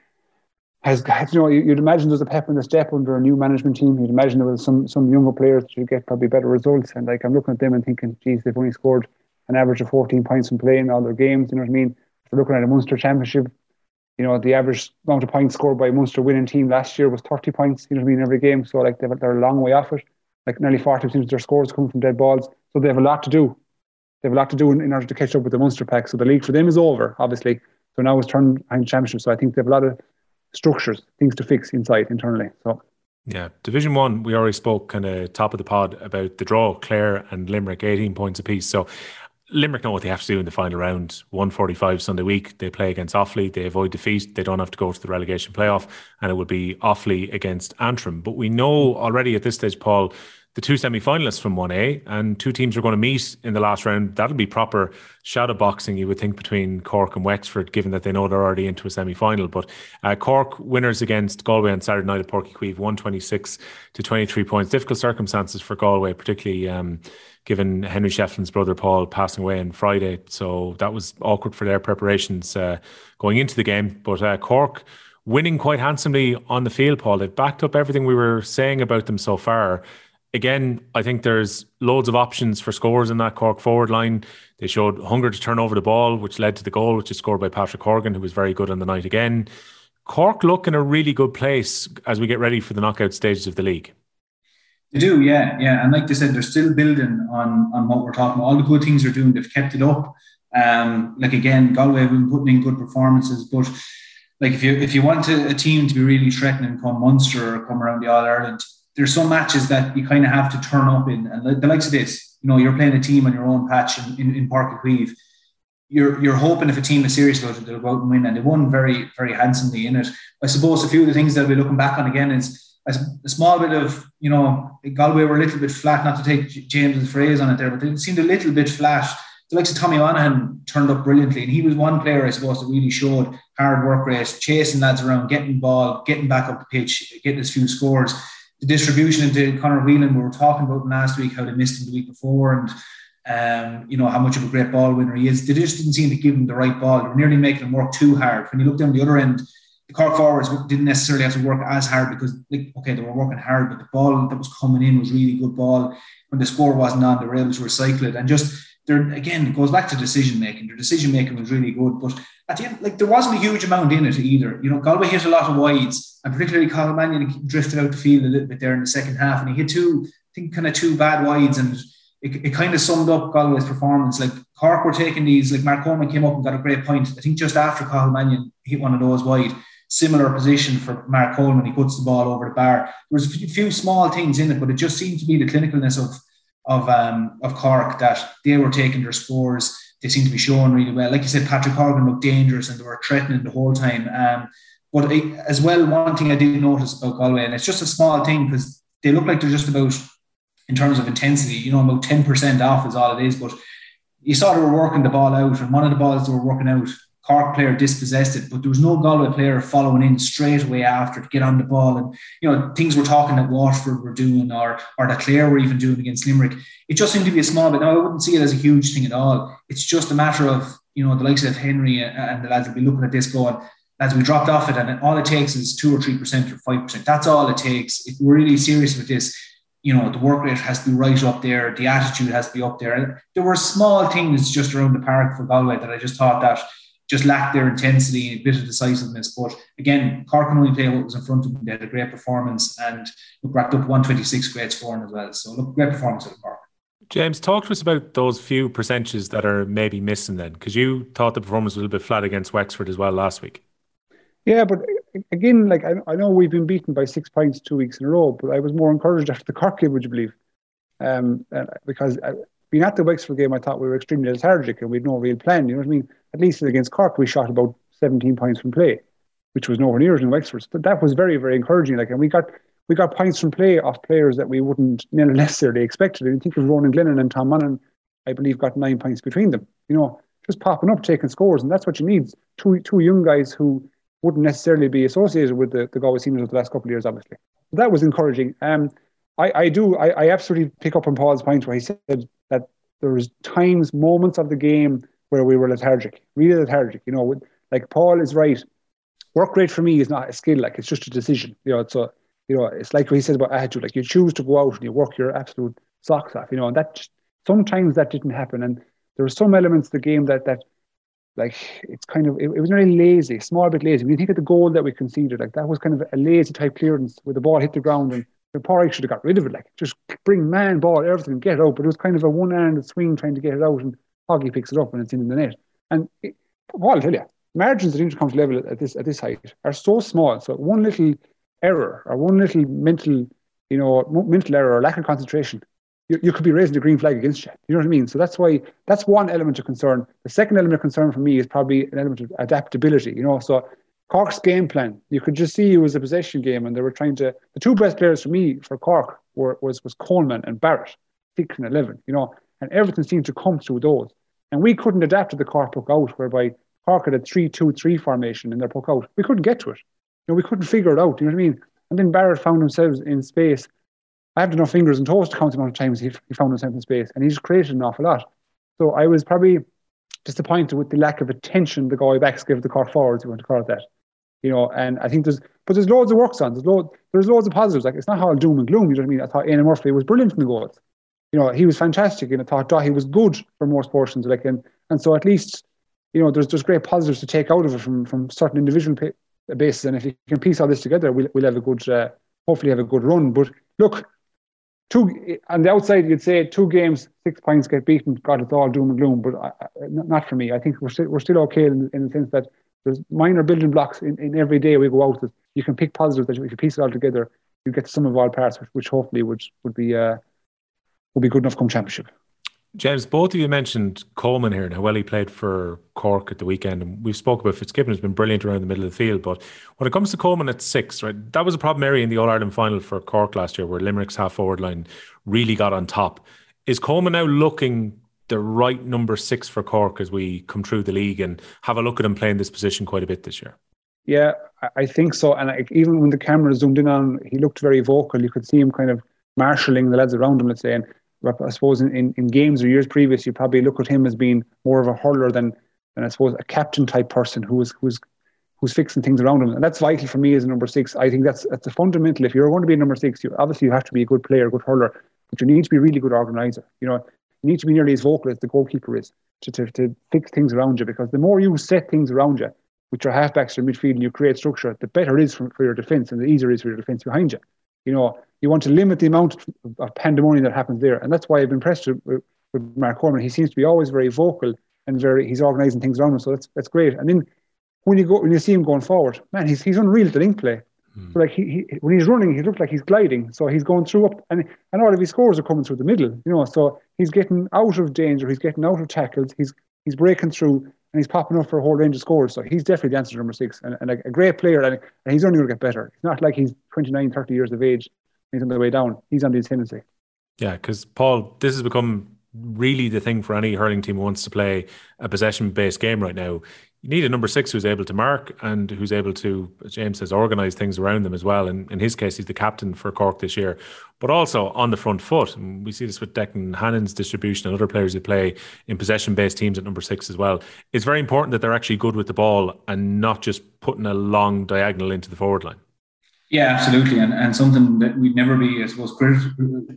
Speaker 3: has, you know, you'd imagine there's a pep in the step under a new management team. You'd imagine there was some some younger players that should get probably better results. And like I'm looking at them and thinking, geez, they've only scored an average of 14 points from playing all their games. You know what I mean? If you're looking at a Munster Championship, you know, the average amount of points scored by a Munster winning team last year was 30 points, you know what I mean, every game. So like they're, they're a long way off it like nearly 40% of their scores come from dead balls. So they have a lot to do. They have a lot to do in, in order to catch up with the Munster pack. So the league for them is over, obviously. So now it's turned on championship. So I think they have a lot of structures, things to fix inside internally. So
Speaker 1: yeah, Division One, we already spoke kind of top of the pod about the draw, Clare and Limerick, 18 points apiece. So Limerick know what they have to do in the final round. 145 Sunday week. They play against Offaly. They avoid defeat. They don't have to go to the relegation playoff. And it will be Offaly against Antrim. But we know already at this stage, Paul, the two semi finalists from 1A and two teams are going to meet in the last round. That'll be proper shadow boxing, you would think, between Cork and Wexford, given that they know they're already into a semi final. But uh, Cork winners against Galway on Saturday night at Uí Chaoimh, 126 to 23 points. Difficult circumstances for Galway, particularly. Um, given Henry Shefflin's brother Paul passing away on Friday. So that was awkward for their preparations uh, going into the game. But uh, Cork winning quite handsomely on the field, Paul. They've backed up everything we were saying about them so far. Again, I think there's loads of options for scores in that Cork forward line. They showed hunger to turn over the ball, which led to the goal, which is scored by Patrick Horgan, who was very good on the night again. Cork look in a really good place as we get ready for the knockout stages of the league.
Speaker 2: They do, yeah, yeah. And like they said, they're still building on on what we're talking about. All the good things they're doing, they've kept it up. Um, like again, Galway have been putting in good performances, but like if you if you want a, a team to be really threatening come Munster or come around the All Ireland, there's some matches that you kind of have to turn up in. And the, the likes of this, you know, you're playing a team on your own patch in, in, in Uí Chaoimh. You're, you're hoping if a team is serious about it, they'll go out and win. And they won very, very handsomely in it. I suppose a few of the things that we're looking back on again is a small bit of, you know, Galway were a little bit flat, not to take James's phrase on it there, but they seemed a little bit flat. The likes of Tommy Monaghan turned up brilliantly, and he was one player, I suppose, that really showed hard work rate, chasing lads around, getting ball, getting back up the pitch, getting his few scores. The distribution into Conor Whelan, we were talking about last week, how they missed him the week before, and um, you know how much of a great ball winner he is. They just didn't seem to give him the right ball. They were nearly making him work too hard. When you look down the other end, the Cork forwards didn't necessarily have to work as hard because, like, okay, they were working hard, but the ball that was coming in was really good ball. When the score wasn't on, they were able to recycle it. And just there again, it goes back to decision making. Their decision making was really good, but at the end, like there wasn't a huge amount in it either. You know, Galway hit a lot of wides, and particularly Cathal Mannion drifted out the field a little bit there in the second half, and he hit two, I think, kind of two bad wides, and it, it kind of summed up Galway's performance. Like Cork were taking these, like Mark Coleman came up and got a great point. I think just after Cathal Mannion hit one of those wide similar position for Mark Coleman. He puts the ball over the bar. There was a few small things in it, but it just seemed to be the clinicalness of of um, of Cork that they were taking their scores. they seem to be showing really well. Like you said, Patrick Horgan looked dangerous and they were threatening the whole time. Um, but I, as well, one thing I did notice about Galway, and it's just a small thing because they look like they're just about, in terms of intensity, you know, about 10% off is all it is. But you saw they were working the ball out, and one of the balls they were working out, Cork player dispossessed it, but there was no Galway player following in straight away after to get on the ball. And you know, things we're talking that Waterford were doing or or that Clare were even doing against Limerick. It just seemed to be a small bit. Now I wouldn't see it as a huge thing at all. It's just a matter of, you know, the likes of Henry and the lads will be looking at this going, as we dropped off it, and all it takes is two or three percent or five percent. That's all it takes. If we're really serious with this, you know, the work rate has to be right up there, the attitude has to be up there. And there were small things just around the park for Galway that I just thought that just lacked their intensity and a bit of decisiveness. But again, Cork can only play what was in front of them. They had a great performance and look, racked up 126 great scoring as well. So look, great performance at the Cork.
Speaker 1: James, talk to us about those few percentages that are maybe missing then, because you thought the performance was a little bit flat against Wexford as well last week.
Speaker 3: Yeah, but again, like I, I know we've been beaten by six points two weeks in a row, but I was more encouraged after the Cork game, would you believe? Um, because uh, being at the Wexford game, I thought we were extremely lethargic and we had no real plan. You know what I mean? At least against Cork, we shot about 17 points from play, which was nowhere near as in Wexford. But that was very, very encouraging. Like, and we got we got points from play off players that we wouldn't necessarily expected. I think of Ronan Glennon and Tom Monaghan, I believe, got nine points between them. You know, just popping up, taking scores, and that's what you need. Two two young guys who wouldn't necessarily be associated with the, the Galway seniors of the last couple of years, obviously. But that was encouraging. Um, I, I do, I, I absolutely pick up on Paul's point where he said there was times, moments of the game where we were lethargic, really lethargic. You know, like Paul is right. Work rate for me is not a skill, like it's just a decision. You know, it's a, you know, it's like what he said about attitude. Like you choose to go out and you work your absolute socks off. You know, and that sometimes that didn't happen. And there were some elements of the game that that like it's kind of it, it was very lazy, small bit lazy. When you think of the goal that we conceded, like that was kind of a lazy type clearance where the ball hit the ground and Pádraic should have got rid of it, like just bring man, ball, everything, get it out. But it was kind of a one-handed swing trying to get it out, and Hoggy picks it up and it's in the net. And it, Paul, I'll tell you, margins at intercounty level at this at this height are so small. So one little error or one little mental, you know, mental error or lack of concentration you, you could be raising the green flag against you. You know what I mean? So that's why that's one element of concern. The second element of concern for me is probably an element of adaptability. You know, so Cork's game plan, you could just see it was a possession game, and they were trying to. The two best players for me for Cork were was was Coleman and Barrett, six and eleven. You know, and everything seemed to come through those, and we couldn't adapt to the Cork puck out, whereby Cork had a three-two-three formation in their puck out. We couldn't get to it. You know, we couldn't figure it out. You know what I mean? And then Barrett found himself in space I have enough fingers and toes to count the amount of times he, he found himself in space, and he just created an awful lot. So I was probably disappointed with the lack of attention the guy backs give the Cork forwards, you want to call it that. You know, and I think there's, but there's loads of works on. There's loads, there's loads of positives. Like it's not all doom and gloom. You know what I mean? I thought Éanna Murphy was brilliant in the goals. You know, he was fantastic, and I thought Daithí was good for most portions. Like, and and so at least, you know, there's there's great positives to take out of it from from certain individual bases. And if you can piece all this together, we'll we'll have a good, uh, hopefully have a good run. But look, two on the outside you'd say two games six points get beaten god it's all doom and gloom but I, not for me i think we're still, we're still okay in, in the sense that there's minor building blocks in, in every day we go out that you can pick positives that if you piece it all together you get some of all parts which, which hopefully would would be uh would be good enough come championship
Speaker 1: James, both of you mentioned Coleman here and how well he played for Cork at the weekend. And we've spoke about Fitzgibbon has been brilliant around the middle of the field. But when it comes to Coleman at six, right, that was a problem area in the All Ireland final for Cork last year, where Limerick's half forward line really got on top. Is Coleman now looking the right number six for Cork as we come through the league and have a look at him playing this position quite a bit this year?
Speaker 3: Yeah, I think so. And even when the camera zoomed in on, he looked very vocal. You could see him kind of marshalling the lads around him, let's say. And I suppose in, in, in, games or years previous, you probably look at him as being more of a hurler than, than I suppose a captain type person who is who's who's fixing things around him, and that's vital for me as a number six. I think that's that's a fundamental. If you're going to be a number six, you obviously you have to be a good player, a good hurler, but you need to be a really good organizer. You know, you need to be nearly as vocal as the goalkeeper is to, to, to fix things around you, because the more you set things around you, with your halfbacks or midfield, and you create structure, the better it is for, for your defence, and the easier it is for your defence behind you. You know, you want to limit the amount of pandemonium that happens there. And that's why I've been impressed with, with Mark Coleman. He seems to be always very vocal and very he's organising things around him. So that's that's great. And then when you go when you see him going forward, man, he's he's unreal at the link play. Mm. Like he, he, when he's running, he looks like he's gliding. So he's going through up and and all of his scores are coming through the middle, you know. So he's getting out of danger, he's getting out of tackles, he's he's breaking through and he's popping up for a whole range of scores. So he's definitely the answer to number six and, and a, a, great player. And, and he's only going to get better. It's not like he's 29, 30 years of age. He's on the way down. He's on the ascendancy.
Speaker 1: Yeah, because Paul, this has become really the thing for any hurling team who wants to play a possession based game right now. You need a number six who's able to mark and who's able to, James says, organise things around them as well. And in his case, he's the captain for Cork this year, but also on the front foot. And we see this with Declan Hannon's distribution and other players who play in possession based teams at number six as well. It's very important that they're actually good with the ball and not just putting a long diagonal into the forward line.
Speaker 2: Yeah, absolutely, and and something that we'd never be, I suppose,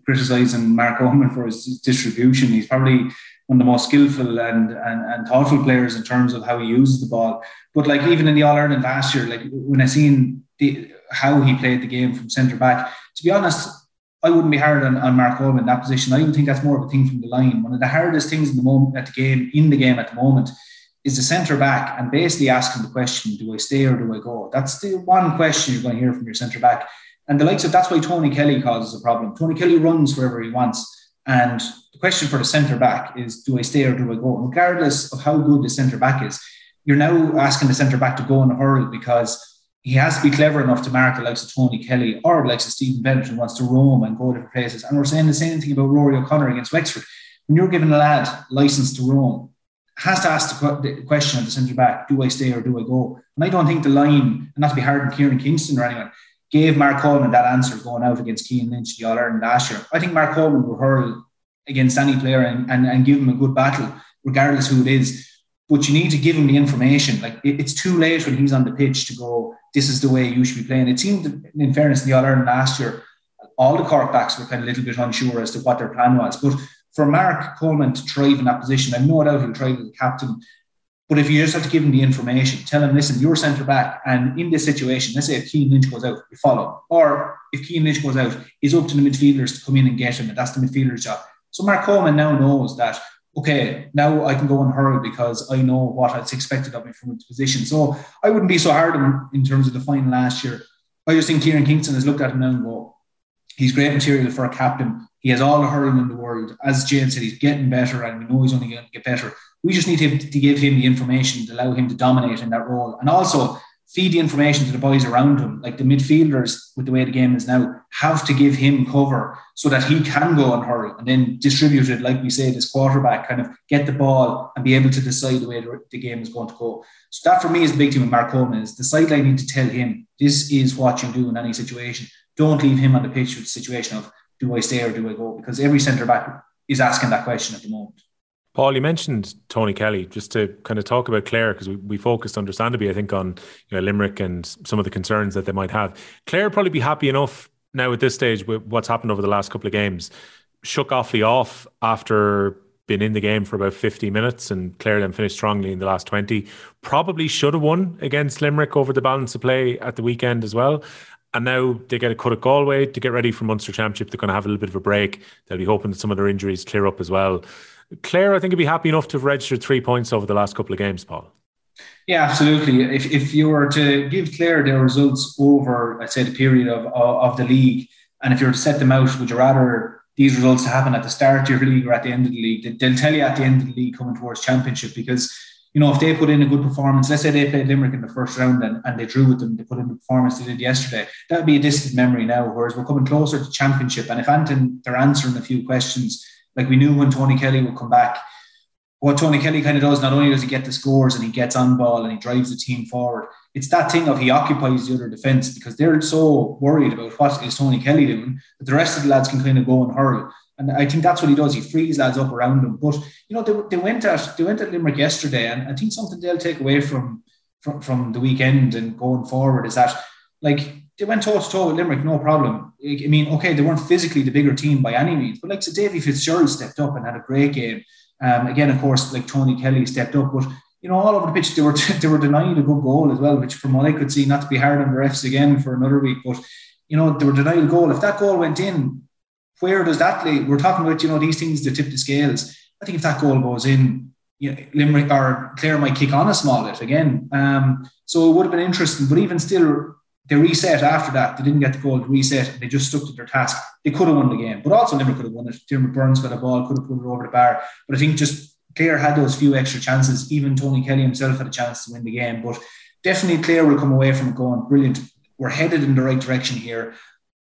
Speaker 2: criticizing Mark Coleman for his distribution. He's probably one of the most skillful and, and and thoughtful players in terms of how he uses the ball. But like even in the All Ireland last year, like when I seen the, how he played the game from centre back, to be honest, I wouldn't be hard on, on Mark Coleman in that position. I even think that's more of a thing from the line. One of the hardest things in the moment at the game, in the game at the moment, is the centre back and basically asking the question, do I stay or do I go? That's the one question you're going to hear from your centre back. And the likes of that's why Tony Kelly causes a problem. Tony Kelly runs wherever he wants. And the question for the centre back is, do I stay or do I go? And Regardless of how good the centre back is, you're now asking the centre back to go and hurl because he has to be clever enough to mark the likes of Tony Kelly or the likes of Stephen Bennett who wants to roam and go different places. And we're saying the same thing about Rory O'Connor against Wexford. When you're giving a lad license to roam, has to ask the question at the centre back: Do I stay or do I go? And I don't think the line, and not to be hard on Kieran Kingston or anyone, gave Mark Coleman that answer going out against Cian Lynch the All Ireland last year. I think Mark Coleman will hurl against any player and, and, and give him a good battle, regardless who it is. But you need to give him the information. Like it, it's too late when he's on the pitch to go, this is the way you should be playing. It seemed, in fairness, in the Ireland last year, all the Cork backs were kind of a little bit unsure as to what their plan was. But for Mark Coleman to thrive in that position, I've no doubt he'll thrive as a captain. But if you just have to give him the information, tell him, listen, you're centre back, and in this situation, let's say if Cian Lynch goes out, you follow. Or if Cian Lynch goes out, it's up to the midfielders to come in and get him, and that's the midfielder's job. So Mark Coleman now knows that, okay, now I can go and hurl because I know what it's expected of me from the position. So I wouldn't be so hard on in terms of the final last year. I just think Kieran Kingston has looked at him now and go, he's great material for a captain. He has all the hurling in the world. As James said, he's getting better, and we know he's only going to get better. We just need to, to give him the information to allow him to dominate in that role, and also feed the information to the boys around him. Like the midfielders, with the way the game is now, have to give him cover so that he can go and hurl, and then distribute it, like we say, this quarterback kind of get the ball and be able to decide the way the game is going to go. So that for me is the big thing with Mark Coleman is the sideline need to tell him this is what you do in any situation. Don't leave him on the pitch with the situation of do I stay or do I go? Because every centre back is asking that question at the moment.
Speaker 1: Paul, you mentioned Tony Kelly, just to kind of talk about Clare, because we, we focused understandably, I think, on you know, Limerick and some of the concerns that they might have. Clare probably be happy enough now at this stage with what's happened over the last couple of games. Shook Offaly off after being in the game for about 50 minutes and Clare then finished strongly in the last 20. Probably should have won against Limerick over the balance of play at the weekend as well. And now they get a cut at Galway to get ready for Munster Championship. They're going to have a little bit of a break. They'll be hoping that some of their injuries clear up as well. Clare, I think, you'd be happy enough to have registered three points over the last couple of games, Paul.
Speaker 2: Yeah, absolutely. If, if you were to give Clare their results over, let's say, the period of, of, of the league, and if you were to set them out, would you rather these results to happen at the start of your league or at the end of the league? They'll tell you at the end of the league coming towards championship because you know, if they put in a good performance, let's say they played Limerick in the first round and, and they drew with them, they put in the performance they did yesterday, that would be a distant memory now. Whereas we're coming closer to championship. And if Anton, they're answering a few questions, like we knew when Tony Kelly would come back, what Tony Kelly kind of does, not only does he get the scores and he gets on ball and he drives the team forward, it's that thing of he occupies the other defence because they're so worried about what is Tony Kelly doing that the rest of the lads can kind of go and hurl. And I think that's what he does. He frees lads up around him. But you know, they, they went at they went at Limerick yesterday, and I think something they'll take away from from, from the weekend and going forward is that like they went toe to toe with Limerick, no problem. I mean, okay, they weren't physically the bigger team by any means, but like so Davy Fitzgerald stepped up and had a great game. Um, again, of course, like Tony Kelly stepped up, but you know, all over the pitch they were they were denying a good goal as well, which from what I could see, not to be hard on the refs again for another week, but you know, they were denying a goal. If that goal went in, where does that lead? We're talking about, you know, these things that tip the scales. I think if that goal goes in, you know, Limerick or Clare might kick on a small bit again. Um, so it would have been interesting, but even still, they reset after that. They didn't get the goal to reset. They just stuck to their task. They could have won the game, but also Limerick could have won it. Diarmaid Byrnes got a ball, could have put it over the bar. But I think just Clare had those few extra chances. Even Tony Kelly himself had a chance to win the game. But definitely Clare will come away from it going, brilliant. We're headed in the right direction here.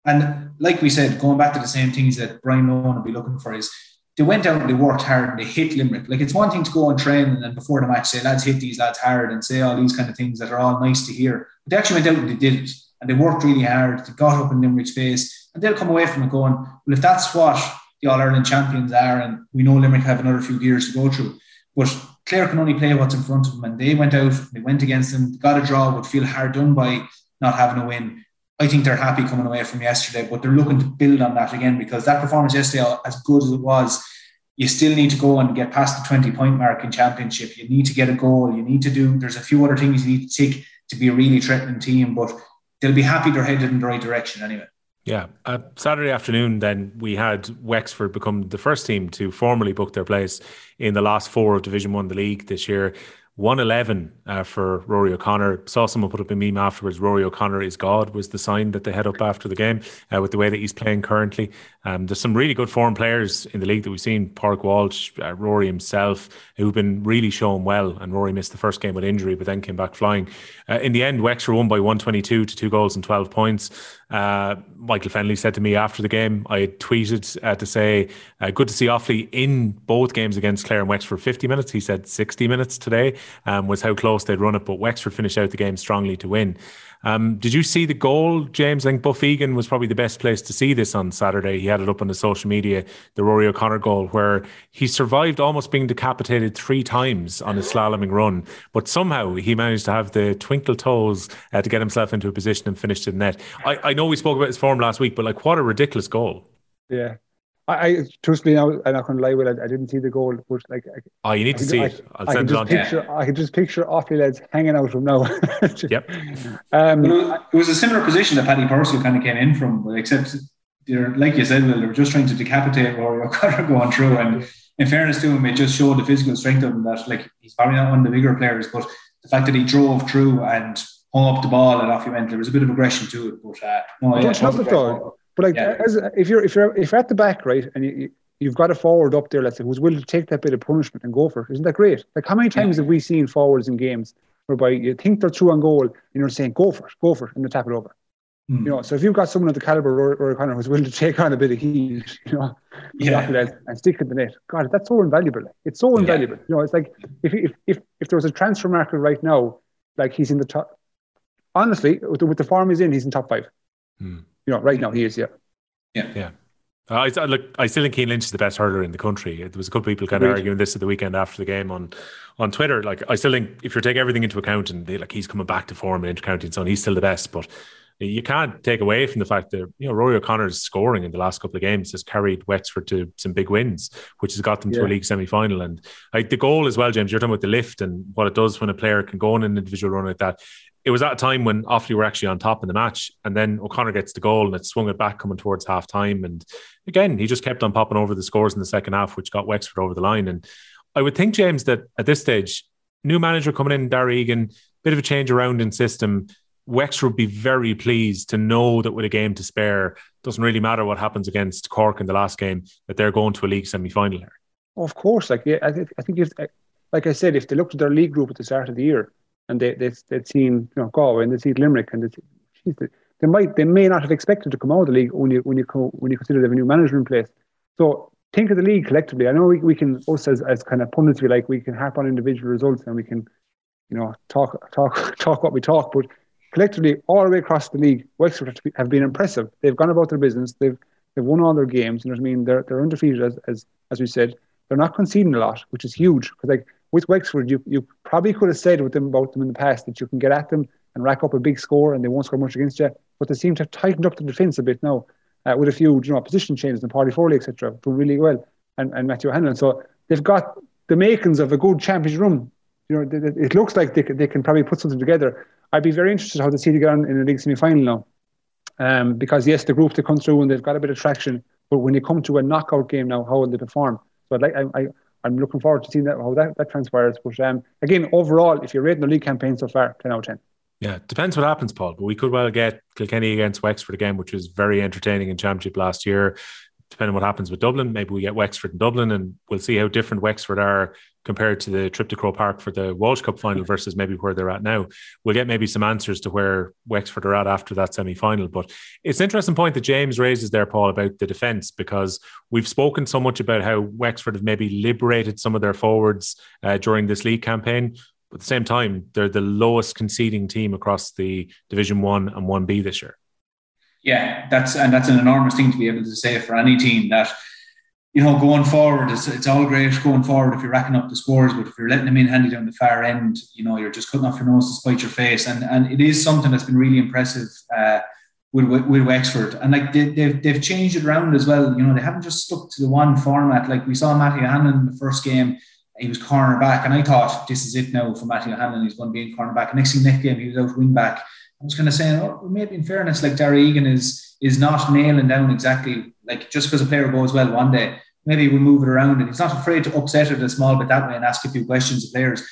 Speaker 2: And like we said, going back to the same things that Brian Lohan will be looking for is they went out and they worked hard and they hit Limerick. Like it's one thing to go and train and then before the match say, lads, hit these lads hard and say all these kind of things that are all nice to hear. But they actually went out and they did it. And they worked really hard. They got up in Limerick's face. And they'll come away from it going, well, if that's what the All Ireland champions are, and we know Limerick have another few years to go through, but Clare can only play what's in front of them. And they went out, they went against them, got a draw, would feel hard done by not having a win. I think they're happy coming away from yesterday, but they're looking to build on that again because that performance yesterday, as good as it was, you still need to go and get past the 20 point mark in championship. You need to get a goal. You need to do, there's a few other things you need to tick to be a really threatening team, but they'll be happy they're headed in the right direction anyway.
Speaker 1: Yeah. Uh, Saturday afternoon, then we had Wexford become the first team to formally book their place in the last four of Division One, the league this year. 111 uh, for Rory O'Connor. Saw someone put up a meme afterwards. Rory O'Connor is God was the sign that they had up after the game uh, with the way that he's playing currently. Um, there's some really good foreign players in the league that we've seen. Park Walsh, uh, Rory himself, who've been really showing well. And Rory missed the first game with injury, but then came back flying. Uh, in the end, Wexford won by 122 to two goals and 12 points. Uh, Michael Fennelly said to me after the game, I tweeted uh, to say, uh, good to see Offaly in both games against Clare and Wexford 50 minutes. He said 60 minutes today um, was how close they'd run it, but Wexford finished out the game strongly to win. Um, did you see the goal, James? I think Buff Egan was probably the best place to see this on Saturday. He had it up on the social media, the Rory O'Connor goal, where he survived almost being decapitated three times on his slaloming run, but somehow he managed to have the twinkle toes uh, to get himself into a position and finish the net. I, I know we spoke about his form last week, but like, what a ridiculous goal!
Speaker 3: Yeah, I, I truthfully now I'm not going to lie with I, I didn't see the goal, but like
Speaker 1: oh, you need to see I, it. I'll send it on.
Speaker 3: Picture,
Speaker 1: yeah.
Speaker 3: I can just picture Offaly lads hanging out from now.
Speaker 1: yep.
Speaker 2: Um, it was a similar position that Paddy Purcell kind of came in from, except they're like you said, well, they were just trying to decapitate Rory O'Connor going through. And in fairness to him, it just showed the physical strength of him that like he's probably not one of the bigger players, but the fact that he drove through and hung up the ball and off he went, there was a bit of aggression to it. But uh, no,
Speaker 3: yeah, don't it though. But like, yeah. as, if you're if you're if you're at the back, right, and you, you've got a forward up there, let's say, who's willing to take that bit of punishment and go for it, isn't that great? Like, how many times yeah. have we seen forwards in games whereby you think they're through on goal and you're saying, "Go for it, go for it," and they tap it over. Mm. You know, so if you've got someone of the caliber or, or kind of who's willing to take on a bit of heat, you know, yeah. and stick in the net, God, that's so invaluable. It's so invaluable. Yeah. You know, it's like if if if if there was a transfer market right now, like he's in the top. Honestly, with the, with the form he's in, he's in top five. Mm. You know, right now he is. Yeah.
Speaker 2: Yeah.
Speaker 1: Yeah. I, I look. I still think Cian Lynch is the best hurler in the country. There was a couple of people kind of arguing this at the weekend after the game on, on Twitter. Like I still think if you take everything into account and they, like he's coming back to form in intercounty and so on, he's still the best. But you can't take away from the fact that you know Rory O'Connor's scoring in the last couple of games has carried Wexford to some big wins, which has got them yeah. to a league semi final. And like the goal as well, James. You're talking about the lift and what it does when a player can go on an individual run like that it was at a time when Offaly were actually on top in the match, and then O'Connor gets the goal and it swung it back coming towards half time. And again, he just kept on popping over the scores in the second half, which got Wexford over the line. And I would think, James, that at this stage, new manager coming in, Darragh Egan, bit of a change around in system. Wexford would be very pleased to know that with a game to spare, doesn't really matter what happens against Cork in the last game, that they're going to a league semi final here.
Speaker 3: Of course, like yeah, I think if like I said, if they looked at their league group at the start of the year, and they they they'd seen you know Galway and they'd seen Limerick and they they might they may not have expected to come out of the league when you when you when you consider they have a new manager in place. So think of the league collectively. I know we, we can us as, as kind of pundits we like we can harp on individual results and we can you know talk talk talk what we talk, but collectively all the way across the league, Wexford have been impressive. They've gone about their business. They've they've won all their games. You know what I mean? They're they're undefeated as as as we said. They're not conceding a lot, which is huge because like with Wexford, you, you probably could have said with them about them in the past that you can get at them and rack up a big score and they won't score much against you. But they seem to have tightened up the defence a bit now uh, with a few you know position changes and Paudie Foley, etc. Doing really well. And, and Matthew Hanlon. So they've got the makings of a good championship run. You know, it looks like they they can probably put something together. I'd be very interested how they see to get on in the league semi final now. Um, because yes, the group they come through and they've got a bit of traction, but when they come to a knockout game now, how will they perform? So I'd like I, I I'm looking forward to seeing that how that, that transpires. But um, again, overall, if you're rating the league campaign so far, 10 out of 10.
Speaker 1: Yeah, depends what happens, Paul. But we could well get Kilkenny against Wexford again, which was very entertaining in Championship last year. Depending on what happens with Dublin, maybe we get Wexford and Dublin, and we'll see how different Wexford are compared to the trip to Croke Park for the Walsh Cup final versus maybe where they're at now. We'll get maybe some answers to where Wexford are at after that semi final. But it's an interesting point that James raises there, Paul, about the defence, because we've spoken so much about how Wexford have maybe liberated some of their forwards uh, during this league campaign. But at the same time, they're the lowest conceding team across the Division One and One B this year.
Speaker 2: Yeah, that's and that's an enormous thing to be able to say for any team that you know, going forward, it's, it's all great going forward if you're racking up the scores, but if you're letting them in handy down the far end, you know, you're just cutting off your nose to spite your face. And and it is something that's been really impressive uh, with, with, Wexford. And like they, they've, they've changed it around as well. You know, they haven't just stuck to the one format. Like we saw Matty Hanlon in the first game, he was corner back. And I thought, this is it now for Matty Hanlon. He's going to be in corner back. Next thing, next game, he was out wing back. I was kind of saying, oh, maybe in fairness, like Darragh Egan is is not nailing down exactly like just because a player goes well one day maybe we'll move it around. And he's not afraid to upset it a small bit that way and ask a few questions of players.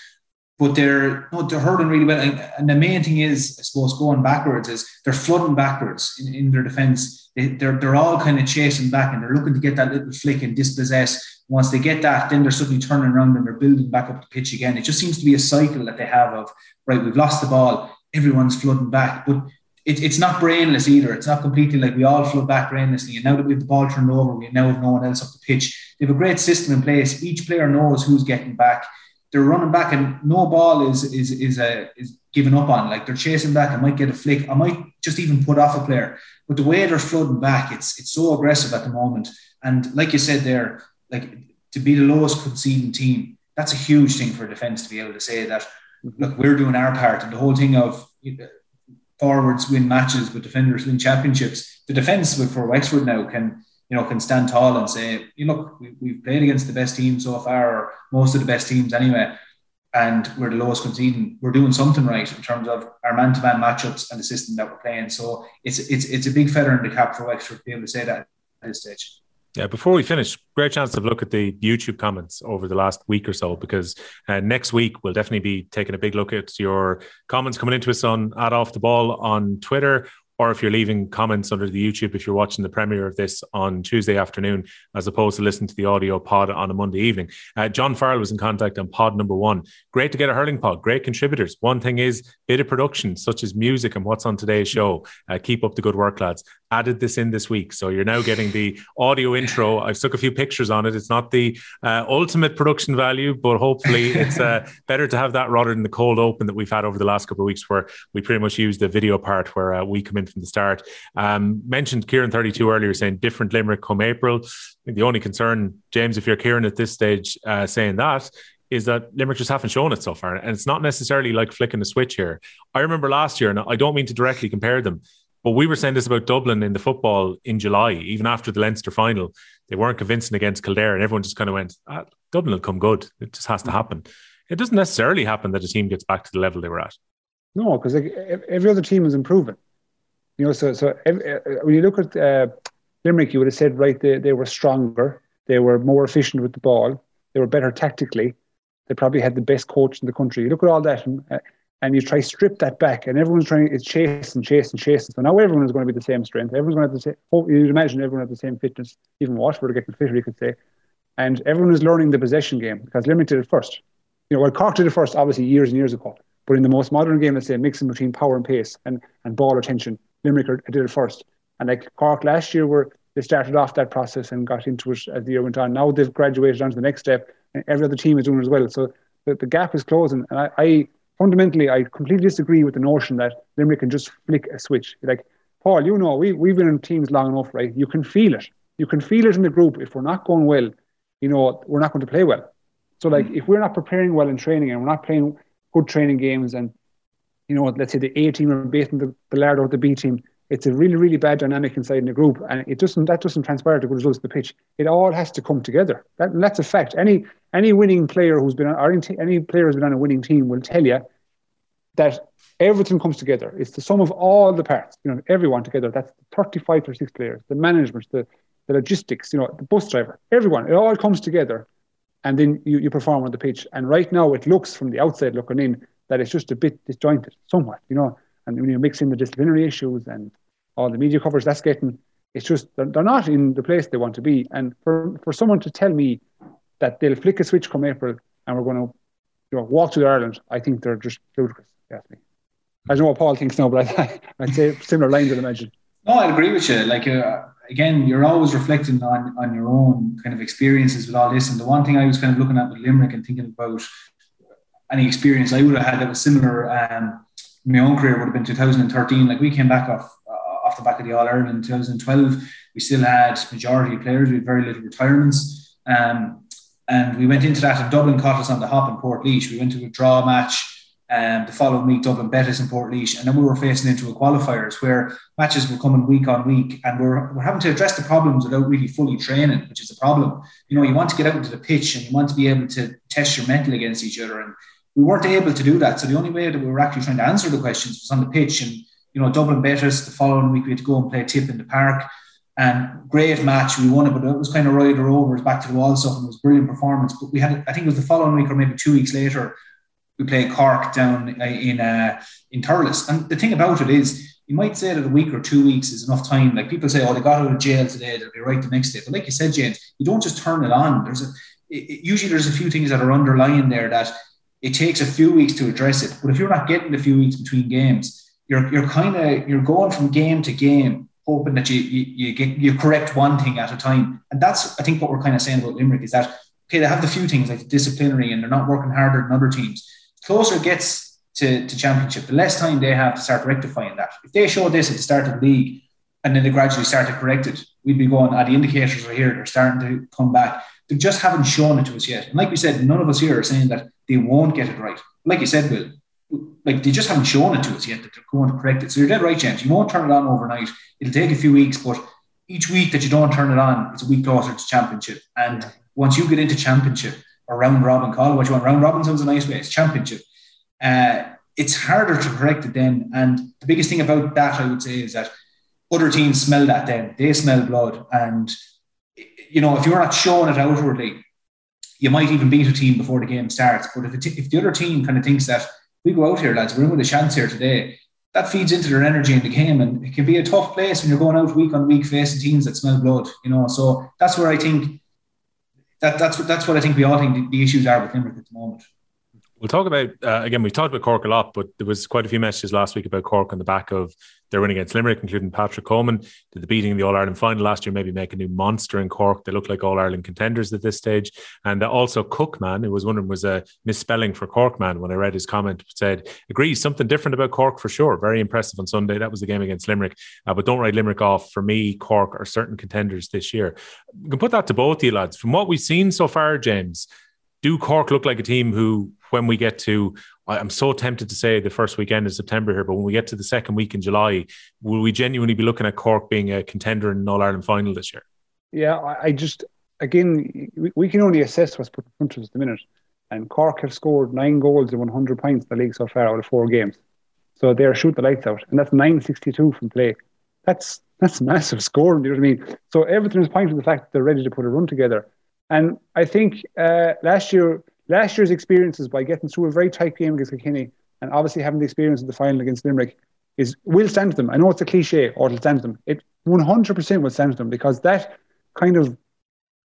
Speaker 2: But they're no, they're hurling really well. And the main thing is, I suppose, going backwards is they're flooding backwards in, in their defence. They, they're, they're all kind of chasing back and they're looking to get that little flick and dispossess. Once they get that, then they're suddenly turning around and they're building back up the pitch again. It just seems to be a cycle that they have of, right, we've lost the ball, everyone's flooding back. But it, it's not brainless either. It's not completely like we all flood back brainlessly. And now that we have the ball turned over, we now have no one else up the pitch. They have a great system in place. Each player knows who's getting back. They're running back, and no ball is is is a is given up on. Like they're chasing back. I might get a flick. I might just even put off a player. But the way they're flooding back, it's it's so aggressive at the moment. And like you said there, like to be the lowest conceding team, that's a huge thing for defence to be able to say that. Mm-hmm. Look, we're doing our part, and the whole thing of forwards win matches, but defenders win championships. The defence for Wexford now can you know can stand tall and say, you look, we, have played against the best teams so far, or most of the best teams anyway, and we're the lowest conceding. We're doing something right in terms of our man-to-man matchups and the system that we're playing. So it's it's it's a big feather in the cap for Wexford to be able to say that at this stage.
Speaker 1: Yeah, before we finish, great chance to look at the YouTube comments over the last week or so because uh, next week we'll definitely be taking a big look at your comments coming into us on at off the ball on Twitter or if you're leaving comments under the YouTube, if you're watching the premiere of this on Tuesday afternoon, as opposed to listening to the audio pod on a Monday evening. Uh, John Farrell was in contact on pod number one. Great to get a hurling pod, great contributors. One thing is bit of production, such as music and what's on today's show. Uh, keep up the good work, lads. Added this in this week. So you're now getting the audio intro. I've took a few pictures on it. It's not the uh, ultimate production value, but hopefully it's uh, better to have that rather than the cold open that we've had over the last couple of weeks where we pretty much use the video part where uh, we come in from the start. Um, mentioned Kieran 32 earlier saying different Limerick come April. the only concern, James, if you're Kieran at this stage uh, saying that, is that Limerick just haven't shown it so far. And it's not necessarily like flicking a switch here. I remember last year, and I don't mean to directly compare them, but we were saying this about Dublin in the football in July, even after the Leinster final. They weren't convincing against Kildare, and everyone just kind of went, ah, Dublin will come good. It just has to happen. It doesn't necessarily happen that a team gets back to the level they were at.
Speaker 3: No, because like, every other team is improving. You know, so so uh, when you look at uh, Limerick, you would have said right they, they were stronger, they were more efficient with the ball, they were better tactically, they probably had the best coach in the country. You look at all that, and, uh, and you try strip that back, and everyone's trying it's chase and chase and chase. So now everyone is going to be the same strength. Everyone's going to have the same. Oh, you'd imagine everyone had the same fitness. Even Waterford are getting fitter, you could say, and everyone is learning the possession game because Limerick did it first. You know, well, Cork did it first, obviously years and years ago. But in the most modern game, let's say mixing between power and pace and, and ball retention, Limerick did it first. And like Cork last year, where they started off that process and got into it as the year went on. Now they've graduated on to the next step, and every other team is doing it as well. So the, the gap is closing. And I, I fundamentally, I completely disagree with the notion that Limerick can just flick a switch. Like Paul, you know, we we've been in teams long enough, right? You can feel it. You can feel it in the group. If we're not going well, you know, we're not going to play well. So like, if we're not preparing well in training and we're not playing good training games and you know, let's say the A team are beating the, the lard out the B team, it's a really, really bad dynamic inside in the group, and it doesn't that doesn't transpire to good results on the pitch. It all has to come together. That, that's a fact. Any any winning player who's been on, or any player who's been on a winning team will tell you that everything comes together. It's the sum of all the parts. You know, everyone together. That's 35 or six players, the management, the the logistics. You know, the bus driver, everyone. It all comes together, and then you, you perform on the pitch. And right now, it looks from the outside looking in that it's just a bit disjointed, somewhat, you know. And when you mix in the disciplinary issues and all the media coverage that's getting, it's just they're, they're not in the place they want to be. And for, for someone to tell me that they'll flick a switch come April and we're going to you know, walk to Ireland, I think they're just ludicrous. Definitely. I don't know what Paul thinks now, but I, I'd say similar lines, I'd imagine.
Speaker 2: No, I agree with you. Like, uh, again, you're always reflecting on, on your own kind of experiences with all this. And the one thing I was kind of looking at with Limerick and thinking about any experience I would have had that was similar. Um, my own career would have been 2013. Like we came back off uh, off the back of the All Ireland in 2012. We still had majority of players. We had very little retirements. Um, and we went into that and Dublin caught us on the hop in Portlaoise. We went to a draw match um, the following week, Dublin Betis in Portlaoise, and then we were facing into a qualifiers where matches were coming week on week, and we're, we're having to address the problems without really fully training, which is a problem. You know, you want to get out into the pitch and you want to be able to test your mental against each other, and we weren't able to do that. So the only way that we were actually trying to answer the questions was on the pitch, and you know, Dublin Betis the following week we had to go and play Tip in the park. And great match, we won it, but it was kind of rider over, back to the wall stuff, and it was brilliant performance. But we had, I think it was the following week or maybe two weeks later, we played Cork down uh, in uh, in Thurles. And the thing about it is, you might say that a week or two weeks is enough time. Like people say, oh, they got out of jail today, they'll be right the next day. But like you said, James, you don't just turn it on. There's a it, usually there's a few things that are underlying there that it takes a few weeks to address it. But if you're not getting a few weeks between games, you're you're kind of you're going from game to game, hoping that you, you you get you correct one thing at a time. And that's I think what we're kind of saying about Limerick is that okay, they have the few things like the disciplinary and they're not working harder than other teams closer gets to, to championship, the less time they have to start rectifying that. If they show this at the start of the league and then they gradually start to correct it, we'd be going, ah, the indicators are here, they're starting to come back. They just haven't shown it to us yet. And like we said, none of us here are saying that they won't get it right. Like you said, Will, like they just haven't shown it to us yet that they're going to correct it. So you're dead right, James. You won't turn it on overnight. It'll take a few weeks, but each week that you don't turn it on, it's a week closer to championship. And once you get into championship, or round robin, call it what you want. Round robin sounds a nice way. It's championship. Uh, it's harder to correct it then. And the biggest thing about that, I would say, is that other teams smell that then. They smell blood. And, you know, if you're not showing it outwardly, you might even beat a team before the game starts. But if, if the other team kind of thinks that we go out here, lads, we're in with a chance here today, that feeds into their energy in the game. And it can be a tough place when you're going out week on week facing teams that smell blood, you know. So that's where I think that, that's what that's what I think we all think the, the issues are with Limerick at the moment.
Speaker 1: We'll talk about uh, again. We've talked about Cork a lot, but there was quite a few messages last week about Cork on the back of their win against Limerick, including Patrick Coleman. Did the beating in the All Ireland final last year maybe make a new monster in Cork? They look like All Ireland contenders at this stage. And also Cookman, who was wondering was a misspelling for Corkman when I read his comment, said agrees something different about Cork for sure. Very impressive on Sunday. That was the game against Limerick, uh, but don't write Limerick off. For me, Cork are certain contenders this year. We can put that to both you lads. From what we've seen so far, James, do Cork look like a team who when we get to I'm so tempted to say the first weekend in September here, but when we get to the second week in July, will we genuinely be looking at Cork being a contender in an All Ireland final this year?
Speaker 3: Yeah, I just again we can only assess what's put in front of us at the minute, and Cork have scored nine goals and 100 points in the league so far out of four games, so they're shooting the lights out, and that's 962 from play. That's that's massive scoring. You know what I mean? So everything is pointing to the fact that they're ready to put a run together, and I think uh, last year last year's experiences by getting through a very tight game against Kilkenny and obviously having the experience of the final against Limerick is will stand to them. I know it's a cliche, or it'll stand to them. It 100% will stand to them because that kind of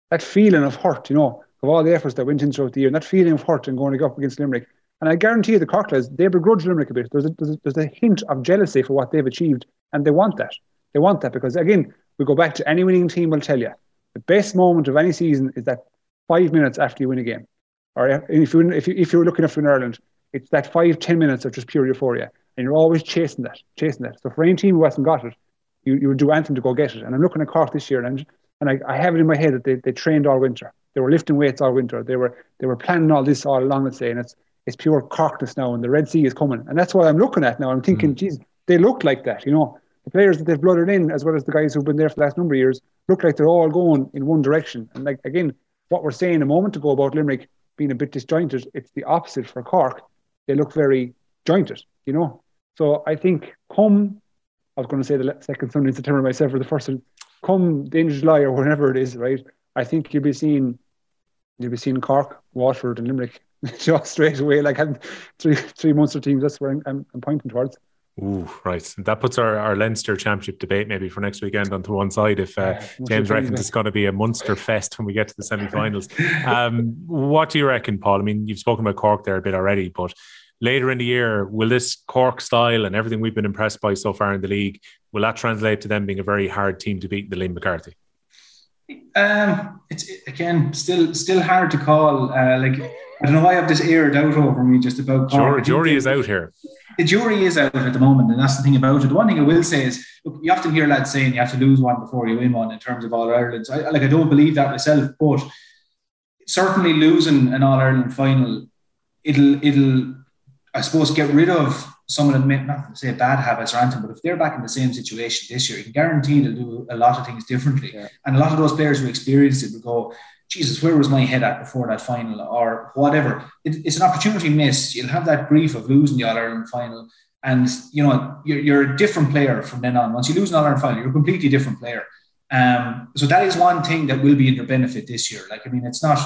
Speaker 3: that feeling of hurt, you know, of all the efforts that went in throughout the year, and that feeling of hurt and going up against Limerick. And I guarantee you, the Corklas, they begrudge Limerick a bit. There's a, there's, a, there's a hint of jealousy for what they've achieved, and they want that. They want that because, again, we go back to any winning team will tell you the best moment of any season is that five minutes after you win a game or if you if you if you're looking for in Ireland, it's that five ten minutes of just pure euphoria, and you're always chasing that, chasing that. So for any team who hasn't got it, you, you would do anything to go get it. And I'm looking at Cork this year, and and I, I have it in my head that they, they trained all winter. They were lifting weights all winter. They were they were planning all this all along. Let's say, and it's it's pure Corkness now, and the Red Sea is coming, and that's what I'm looking at now. I'm thinking, mm. geez, they look like that, you know. The players that they've blooded in, as well as the guys who've been there for the last number of years, look like they're all going in one direction. And like again, what we're saying a moment ago about Limerick being a bit disjointed. It's the opposite for Cork. They look very jointed, you know. So I think come, I was going to say the second Sunday in September myself or the first come the end of July or whenever it is, right? I think you'll be seeing, you'll be seeing Cork, Waterford, and Limerick just straight away. Like three three months of teams. That's where I'm, I'm, pointing towards.
Speaker 1: Ooh, right. That puts our, our Leinster Championship debate maybe for next weekend onto one side if uh, James reckons it's going to be a Munster fest when we get to the semi finals. Um, what do you reckon, Paul? I mean, you've spoken about Cork there a bit already, but later in the year, will this Cork style and everything we've been impressed by so far in the league, will that translate to them being a very hard team to beat the Liam McCarthy?
Speaker 2: Um, it's again still still hard to call. Uh, like I don't know why I have this air doubt over me just about
Speaker 1: Cork. Jury, is out here.
Speaker 2: The jury is out at the moment, and that's the thing about it. The one thing I will say is, look, you often hear lads saying you have to lose one before you win one in terms of All Ireland. So I, like I don't believe that myself, but certainly losing an All Ireland final, it'll it'll I suppose get rid of some of the not to say bad habits or anything, but if they're back in the same situation this year, you can guarantee they'll do a lot of things differently. Yeah. And a lot of those players who experienced it will go, Jesus, where was my head at before that final or whatever? It, it's an opportunity missed. You'll have that grief of losing the All Ireland final. And, you know, you're, you're, a different player from then on. Once you lose an All Ireland final, you're a completely different player. Um, so that is one thing that will be in their benefit this year. Like, I mean, it's not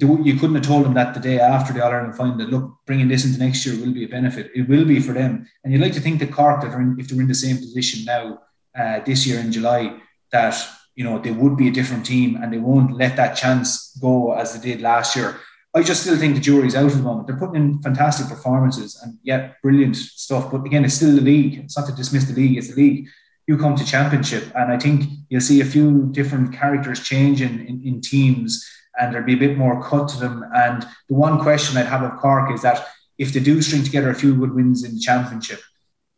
Speaker 2: you couldn't have told them that the day after the All Ireland final that look, bringing this into next year will be a benefit. It will be for them, and you'd like to think that Cork, that in, if they're in the same position now uh, this year in July, that you know they would be a different team and they won't let that chance go as they did last year. I just still think the jury's out at the moment. They're putting in fantastic performances and yet brilliant stuff. But again, it's still the league. It's not to dismiss the league. It's the league. You come to championship, and I think you'll see a few different characters change in, in, in teams and there'd be a bit more cut to them. And the one question I'd have of Cork is that if they do string together a few good wins in the championship,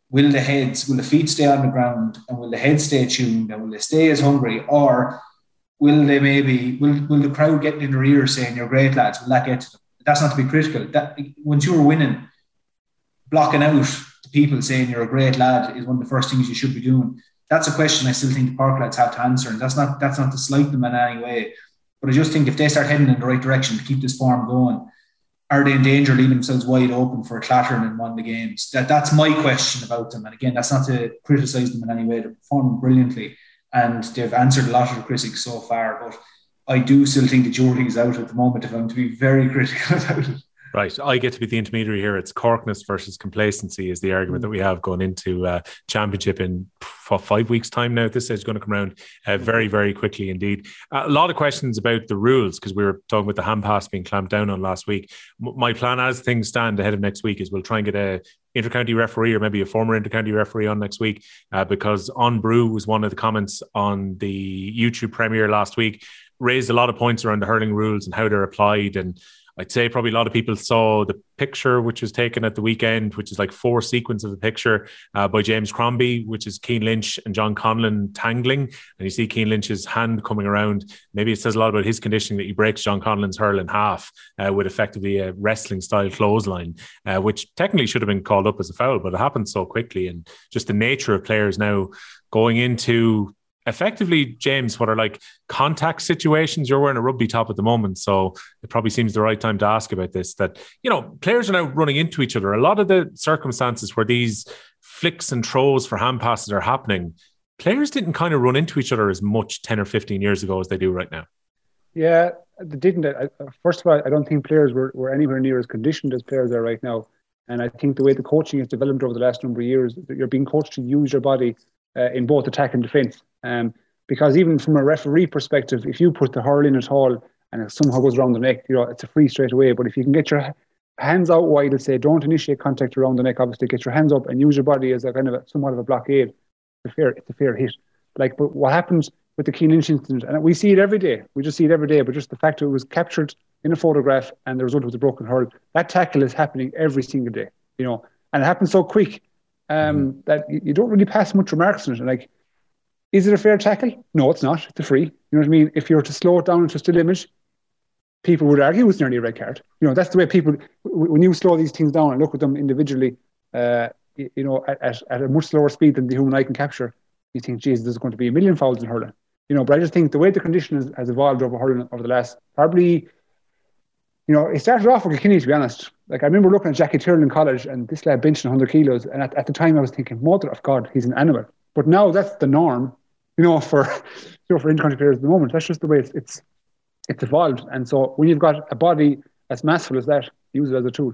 Speaker 2: will the heads, will the feet stay on the ground and will the heads stay tuned and will they stay as hungry or will they maybe, will, will the crowd get in their ears saying, you're great lads, will that get to them? That's not to be critical. That Once you're winning, blocking out the people saying you're a great lad is one of the first things you should be doing. That's a question I still think the Cork lads have to answer. And that's not, that's not to slight them in any way but I just think if they start heading in the right direction to keep this form going, are they in danger leaving themselves wide open for a clattering in one of the games? That that's my question about them. And again, that's not to criticise them in any way. They're performing brilliantly and they've answered a lot of the critics so far. But I do still think the jury is out at the moment if I'm to be very critical about it.
Speaker 1: Right. I get to be the intermediary here. It's Corkness versus complacency is the argument that we have going into uh, championship in five weeks' time now. This is going to come around uh, very, very quickly indeed. Uh, a lot of questions about the rules because we were talking about the hand pass being clamped down on last week. M- my plan as things stand ahead of next week is we'll try and get a intercounty referee or maybe a former intercounty referee on next week uh, because on brew was one of the comments on the YouTube premiere last week raised a lot of points around the hurling rules and how they're applied and I'd say probably a lot of people saw the picture which was taken at the weekend, which is like four sequence of the picture uh, by James Crombie, which is Cian Lynch and John Conlon tangling. And you see Cian Lynch's hand coming around. Maybe it says a lot about his conditioning that he breaks John Conlon's hurl in half uh, with effectively a wrestling style clothesline, uh, which technically should have been called up as a foul, but it happened so quickly. And just the nature of players now going into effectively, James, what are like contact situations? You're wearing a rugby top at the moment, so it probably seems the right time to ask about this. That you know, players are now running into each other. A lot of the circumstances where these flicks and throws for hand passes are happening, players didn't kind of run into each other as much 10 or 15 years ago as they do right now.
Speaker 3: Yeah, they didn't. First of all, I don't think players were, were anywhere near as conditioned as players are right now. And I think the way the coaching has developed over the last number of years, you're being coached to use your body uh, in both attack and defence. Um, because even from a referee perspective, if you put the hurl in at all and it somehow goes around the neck, you know, it's a free straight away. But if you can get your hands out wide and say, don't initiate contact around the neck, obviously get your hands up and use your body as a kind of a, somewhat of a blockade, it's a fair, it's a fair hit. Like, but what happens with the Lynch incident, and we see it every day, we just see it every day, but just the fact that it was captured in a photograph and the result was a broken hurl, that tackle is happening every single day, you know, and it happens so quick um, mm-hmm. that you, you don't really pass much remarks on it. Like, is it a fair tackle? No, it's not. It's a free. You know what I mean? If you were to slow it down into a still image, people would argue it's nearly a red card. You know, that's the way people, when you slow these things down and look at them individually, uh, you know, at, at a much slower speed than the human eye can capture, you think, geez, there's going to be a million fouls in hurling. You know, but I just think the way the condition has, has evolved over hurling over the last probably, you know, it started off with Kilkenny, to be honest. Like, I remember looking at Jackie Tyrrell in college and this lad benching 100 kilos. And at, at the time, I was thinking, mother of God, he's an animal. But now that's the norm, you know, for you know for intercounty players at the moment. That's just the way it's it's, it's evolved. And so when you've got a body as massive as that, use it as a tool.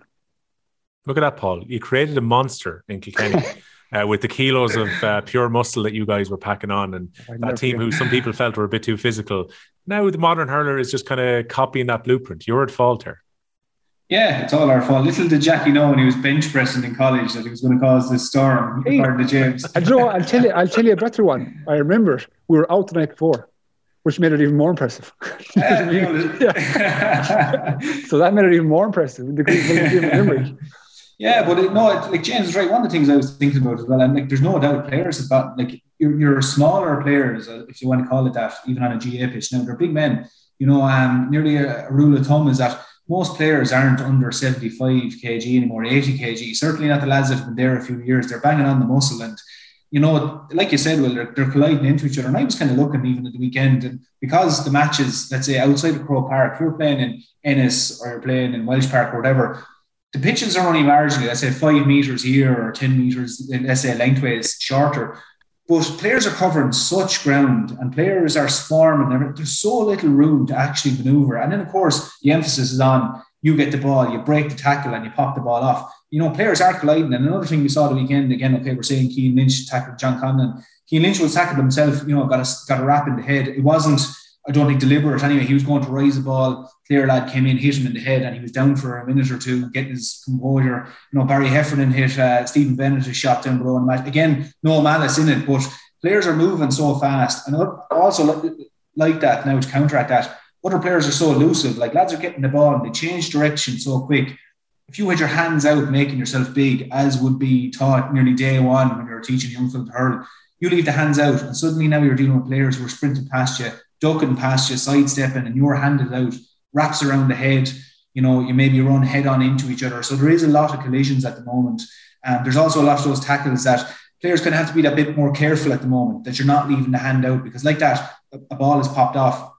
Speaker 1: Look at that, Paul. You created a monster in Kilkenny. uh, with the kilos of uh, pure muscle that you guys were packing on, and that team who some people felt were a bit too physical. Now the modern hurler is just kind of copying that blueprint. You're at fault here.
Speaker 2: Yeah, it's all our fault. Little did Jackie know when he was bench pressing in college that he was going to cause this storm, hey, to James.
Speaker 3: You know, I'll tell you, I'll tell you a better one. I remember we were out the night before, which made it even more impressive. yeah. so that made it even more impressive. The
Speaker 2: yeah, but it, no, it, like James is right. One of the things I was thinking about as well, and like, there's no doubt players have got like you're, you're smaller players, uh, if you want to call it that, even on a GAA pitch. Now they're big men. You know, um, nearly a, a rule of thumb is that most players aren't under 75 kg anymore, 80 kg. Certainly not the lads that have been there a few years. They're banging on the muscle. And, you know, like you said, well, they're, they're colliding into each other. And I was kind of looking even at the weekend, and because the matches, let's say outside of Croke Park, you're playing in Ennis or you're playing in Walsh Park or whatever, the pitches are only marginally, let's say five meters here or 10 meters, let's say lengthways shorter. But players are covering such ground and players are swarming. There's so little room to actually maneuver. And then, of course, the emphasis is on you get the ball, you break the tackle, and you pop the ball off. You know, players are colliding. And another thing we saw the weekend, again, okay, we're saying Cian Lynch tackled John Conlon. Cian Lynch was tackled himself, you know, got a, got a rap in the head. It wasn't I don't think deliberate anyway. He was going to raise the ball. Clare lad came in, hit him in the head, and he was down for a minute or two, getting his composure. You know, Barry Heffernan hit uh, Stephen Bennett a shot down below match. Again, no malice in it, but players are moving so fast. And also like that now to counteract that, other players are so elusive. Like lads are getting the ball and they change direction so quick. If you had your hands out making yourself big, as would be taught nearly day one when you're teaching young folk to hurl, you leave the hands out, and suddenly now you're dealing with players who are sprinting past you ducking past you, sidestepping, and you're handed out, wraps around the head. You know, you maybe run head on into each other. So there is a lot of collisions at the moment. Um, there's also a lot of those tackles that players kind of have to be a bit more careful at the moment that you're not leaving the hand out because, like that, a ball is popped off.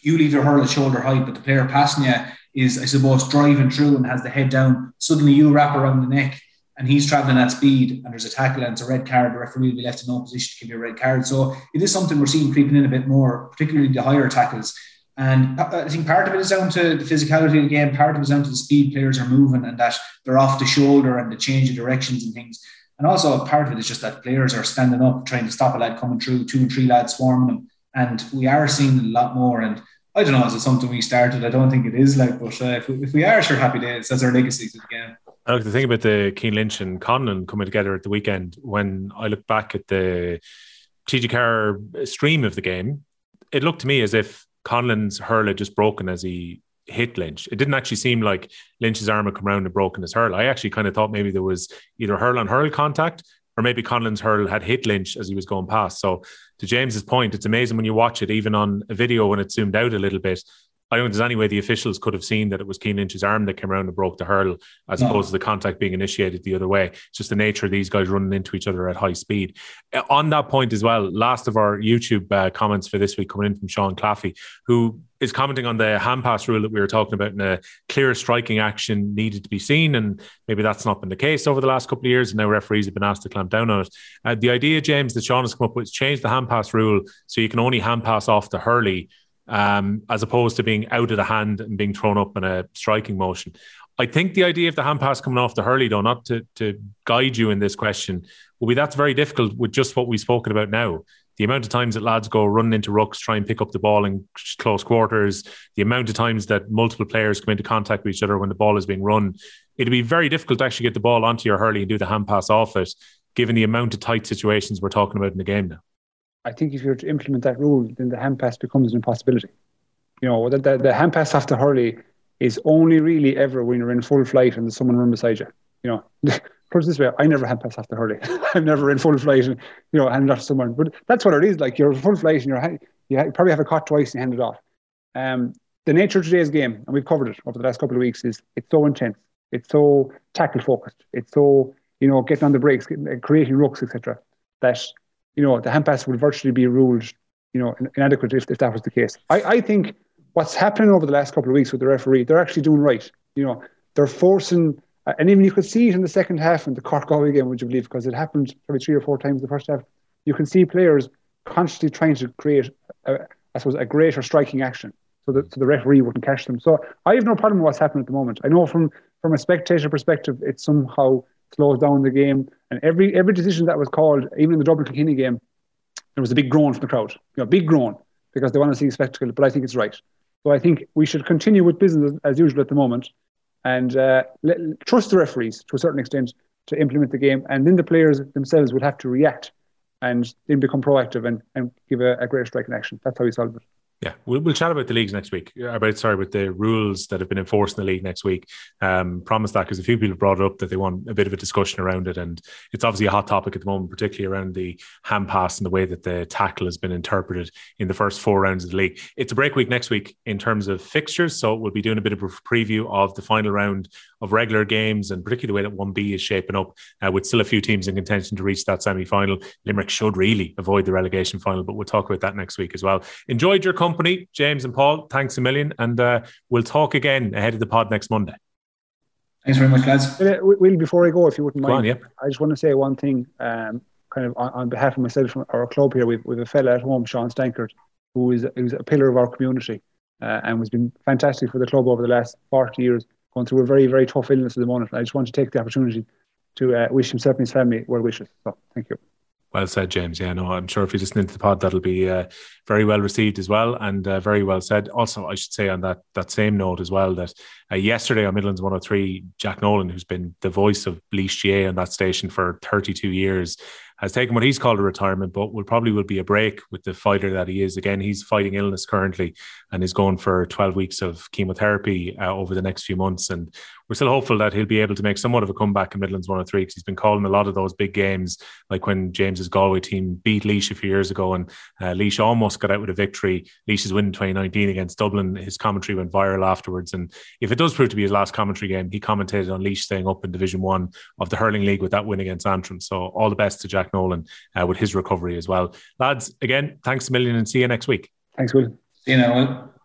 Speaker 2: You leave your hurl at shoulder height, but the player passing you is, I suppose, driving through and has the head down. Suddenly you wrap around the neck and he's traveling at speed and there's a tackle and it's a red card, the referee will be left in no position to give you a red card. So it is something we're seeing creeping in a bit more, particularly the higher tackles. And I think part of it is down to the physicality of the game, part of it is down to the speed players are moving and that they're off the shoulder and the change of directions and things. And also part of it is just that players are standing up, trying to stop a lad coming through, two and three lads swarming them. And we are seeing a lot more. And I don't know, is it something we started? I don't think it is like, but uh, if, we, if we are, sure, happy days. That's our legacy to the game.
Speaker 1: I look the thing about the Cian Lynch and Conlon coming together at the weekend. When I look back at the TG Car stream of the game, it looked to me as if Conlon's hurl had just broken as he hit Lynch. It didn't actually seem like Lynch's arm had come around and broken his hurl. I actually kind of thought maybe there was either hurl on hurl contact or maybe Conlon's hurl had hit Lynch as he was going past. So to James's point, it's amazing when you watch it, even on a video when it's zoomed out a little bit, I don't think there's any way the officials could have seen that it was Cian Lynch's arm that came around and broke the hurdle, as no. opposed to the contact being initiated the other way. It's just the nature of these guys running into each other at high speed. Uh, on that point as well, last of our YouTube uh, comments for this week coming in from Sean Claffey, who is commenting on the hand pass rule that we were talking about and a clear striking action needed to be seen. And maybe that's not been the case over the last couple of years. And now referees have been asked to clamp down on it. Uh, the idea, James, that Sean has come up with is change the hand pass rule so you can only hand pass off the hurley um, as opposed to being out of the hand and being thrown up in a striking motion. I think the idea of the hand pass coming off the hurley, though, not to, to guide you in this question, will be that's very difficult with just what we've spoken about now. The amount of times that lads go running into rucks, try and pick up the ball in close quarters, the amount of times that multiple players come into contact with each other when the ball is being run, it'd be very difficult to actually get the ball onto your hurley and do the hand pass off it, given the amount of tight situations we're talking about in the game now.
Speaker 3: I think if you're to implement that rule, then the hand pass becomes an impossibility. You know, the, the, the hand pass after hurley is only really ever when you're in full flight and there's someone run beside you. You know, put it this way, I never hand pass after hurley. I'm never in full flight and, you know, hand off to someone. But that's what it is. Like you're in full flight and you're, you probably have a cut twice and you hand it off. Um, the nature of today's game, and we've covered it over the last couple of weeks, is it's so intense. It's so tackle focused. It's so, you know, getting on the brakes, creating rucks, etc. That you know, the hand pass would virtually be ruled, you know, inadequate if, if that was the case. I, I think what's happening over the last couple of weeks with the referee, they're actually doing right. You know, they're forcing, uh, and even you could see it in the second half in the Cork Galway game, would you believe? Because it happened probably three or four times in the first half. You can see players constantly trying to create, a, I suppose, a greater striking action so that so the referee wouldn't catch them. So I have no problem with what's happening at the moment. I know from from a spectator perspective, it's somehow slows down the game. And every every decision that was called, even in the Dublin Kilkenny game, there was a big groan from the crowd. You know, big groan because they want to see a spectacle. But I think it's right. So I think we should continue with business as usual at the moment, and uh, let, trust the referees to a certain extent to implement the game, and then the players themselves would have to react and then become proactive and, and give a, a greater strike in action. That's how we solve it.
Speaker 1: Yeah, we'll, we'll chat about the leagues next week. About sorry, with the rules that have been enforced in the league next week. Um, promise that because a few people have brought it up that they want a bit of a discussion around it, and it's obviously a hot topic at the moment, particularly around the hand pass and the way that the tackle has been interpreted in the first four rounds of the league. It's a break week next week in terms of fixtures, so we'll be doing a bit of a preview of the final round of regular games and particularly the way that one B is shaping up, uh, with still a few teams in contention to reach that semi final. Limerick should really avoid the relegation final, but we'll talk about that next week as well. Enjoyed your company, James and Paul. Thanks a million. And uh, we'll talk again ahead of the pod next Monday.
Speaker 2: Thanks very much, lads.
Speaker 3: Will, before I go, if you wouldn't mind,
Speaker 1: on, yeah.
Speaker 3: I just want to say one thing, um, kind of on, on, behalf of myself and our club here. We've, we've a fella at home, Sean Stankert, who is who's a pillar of our community uh, and has been fantastic for the club over the last 40 years, going through a very, very tough illness at the moment. I just want to take the opportunity to uh, wish himself and his family well wishes. So, thank you.
Speaker 1: Well said, James. Yeah, no, I'm sure if you listen into the pod, that'll be uh, very well received as well, and uh, very well said. Also, I should say on that that same note as well that uh, yesterday on Midlands 103, Jack Nolan, who's been the voice of GAA on that station for 32 years, has taken what he's called a retirement, but will probably will be a break with the fighter that he is. Again, he's fighting illness currently and is going for 12 weeks of chemotherapy uh, over the next few months. And we're still hopeful that he'll be able to make somewhat of a comeback in Midlands 103 because he's been calling a lot of those big games, like when James's Galway team beat Laois a few years ago and uh, Laois almost got out with a victory. Laois's win in 2019 against Dublin, his commentary went viral afterwards. And if it does prove to be his last commentary game, he commentated on Laois staying up in Division One of the Hurling League with that win against Antrim. So all the best to Jack Nolan uh, with his recovery as well. Lads, again, thanks a million and see you next week.
Speaker 3: Thanks, Will.
Speaker 2: See you now, Will.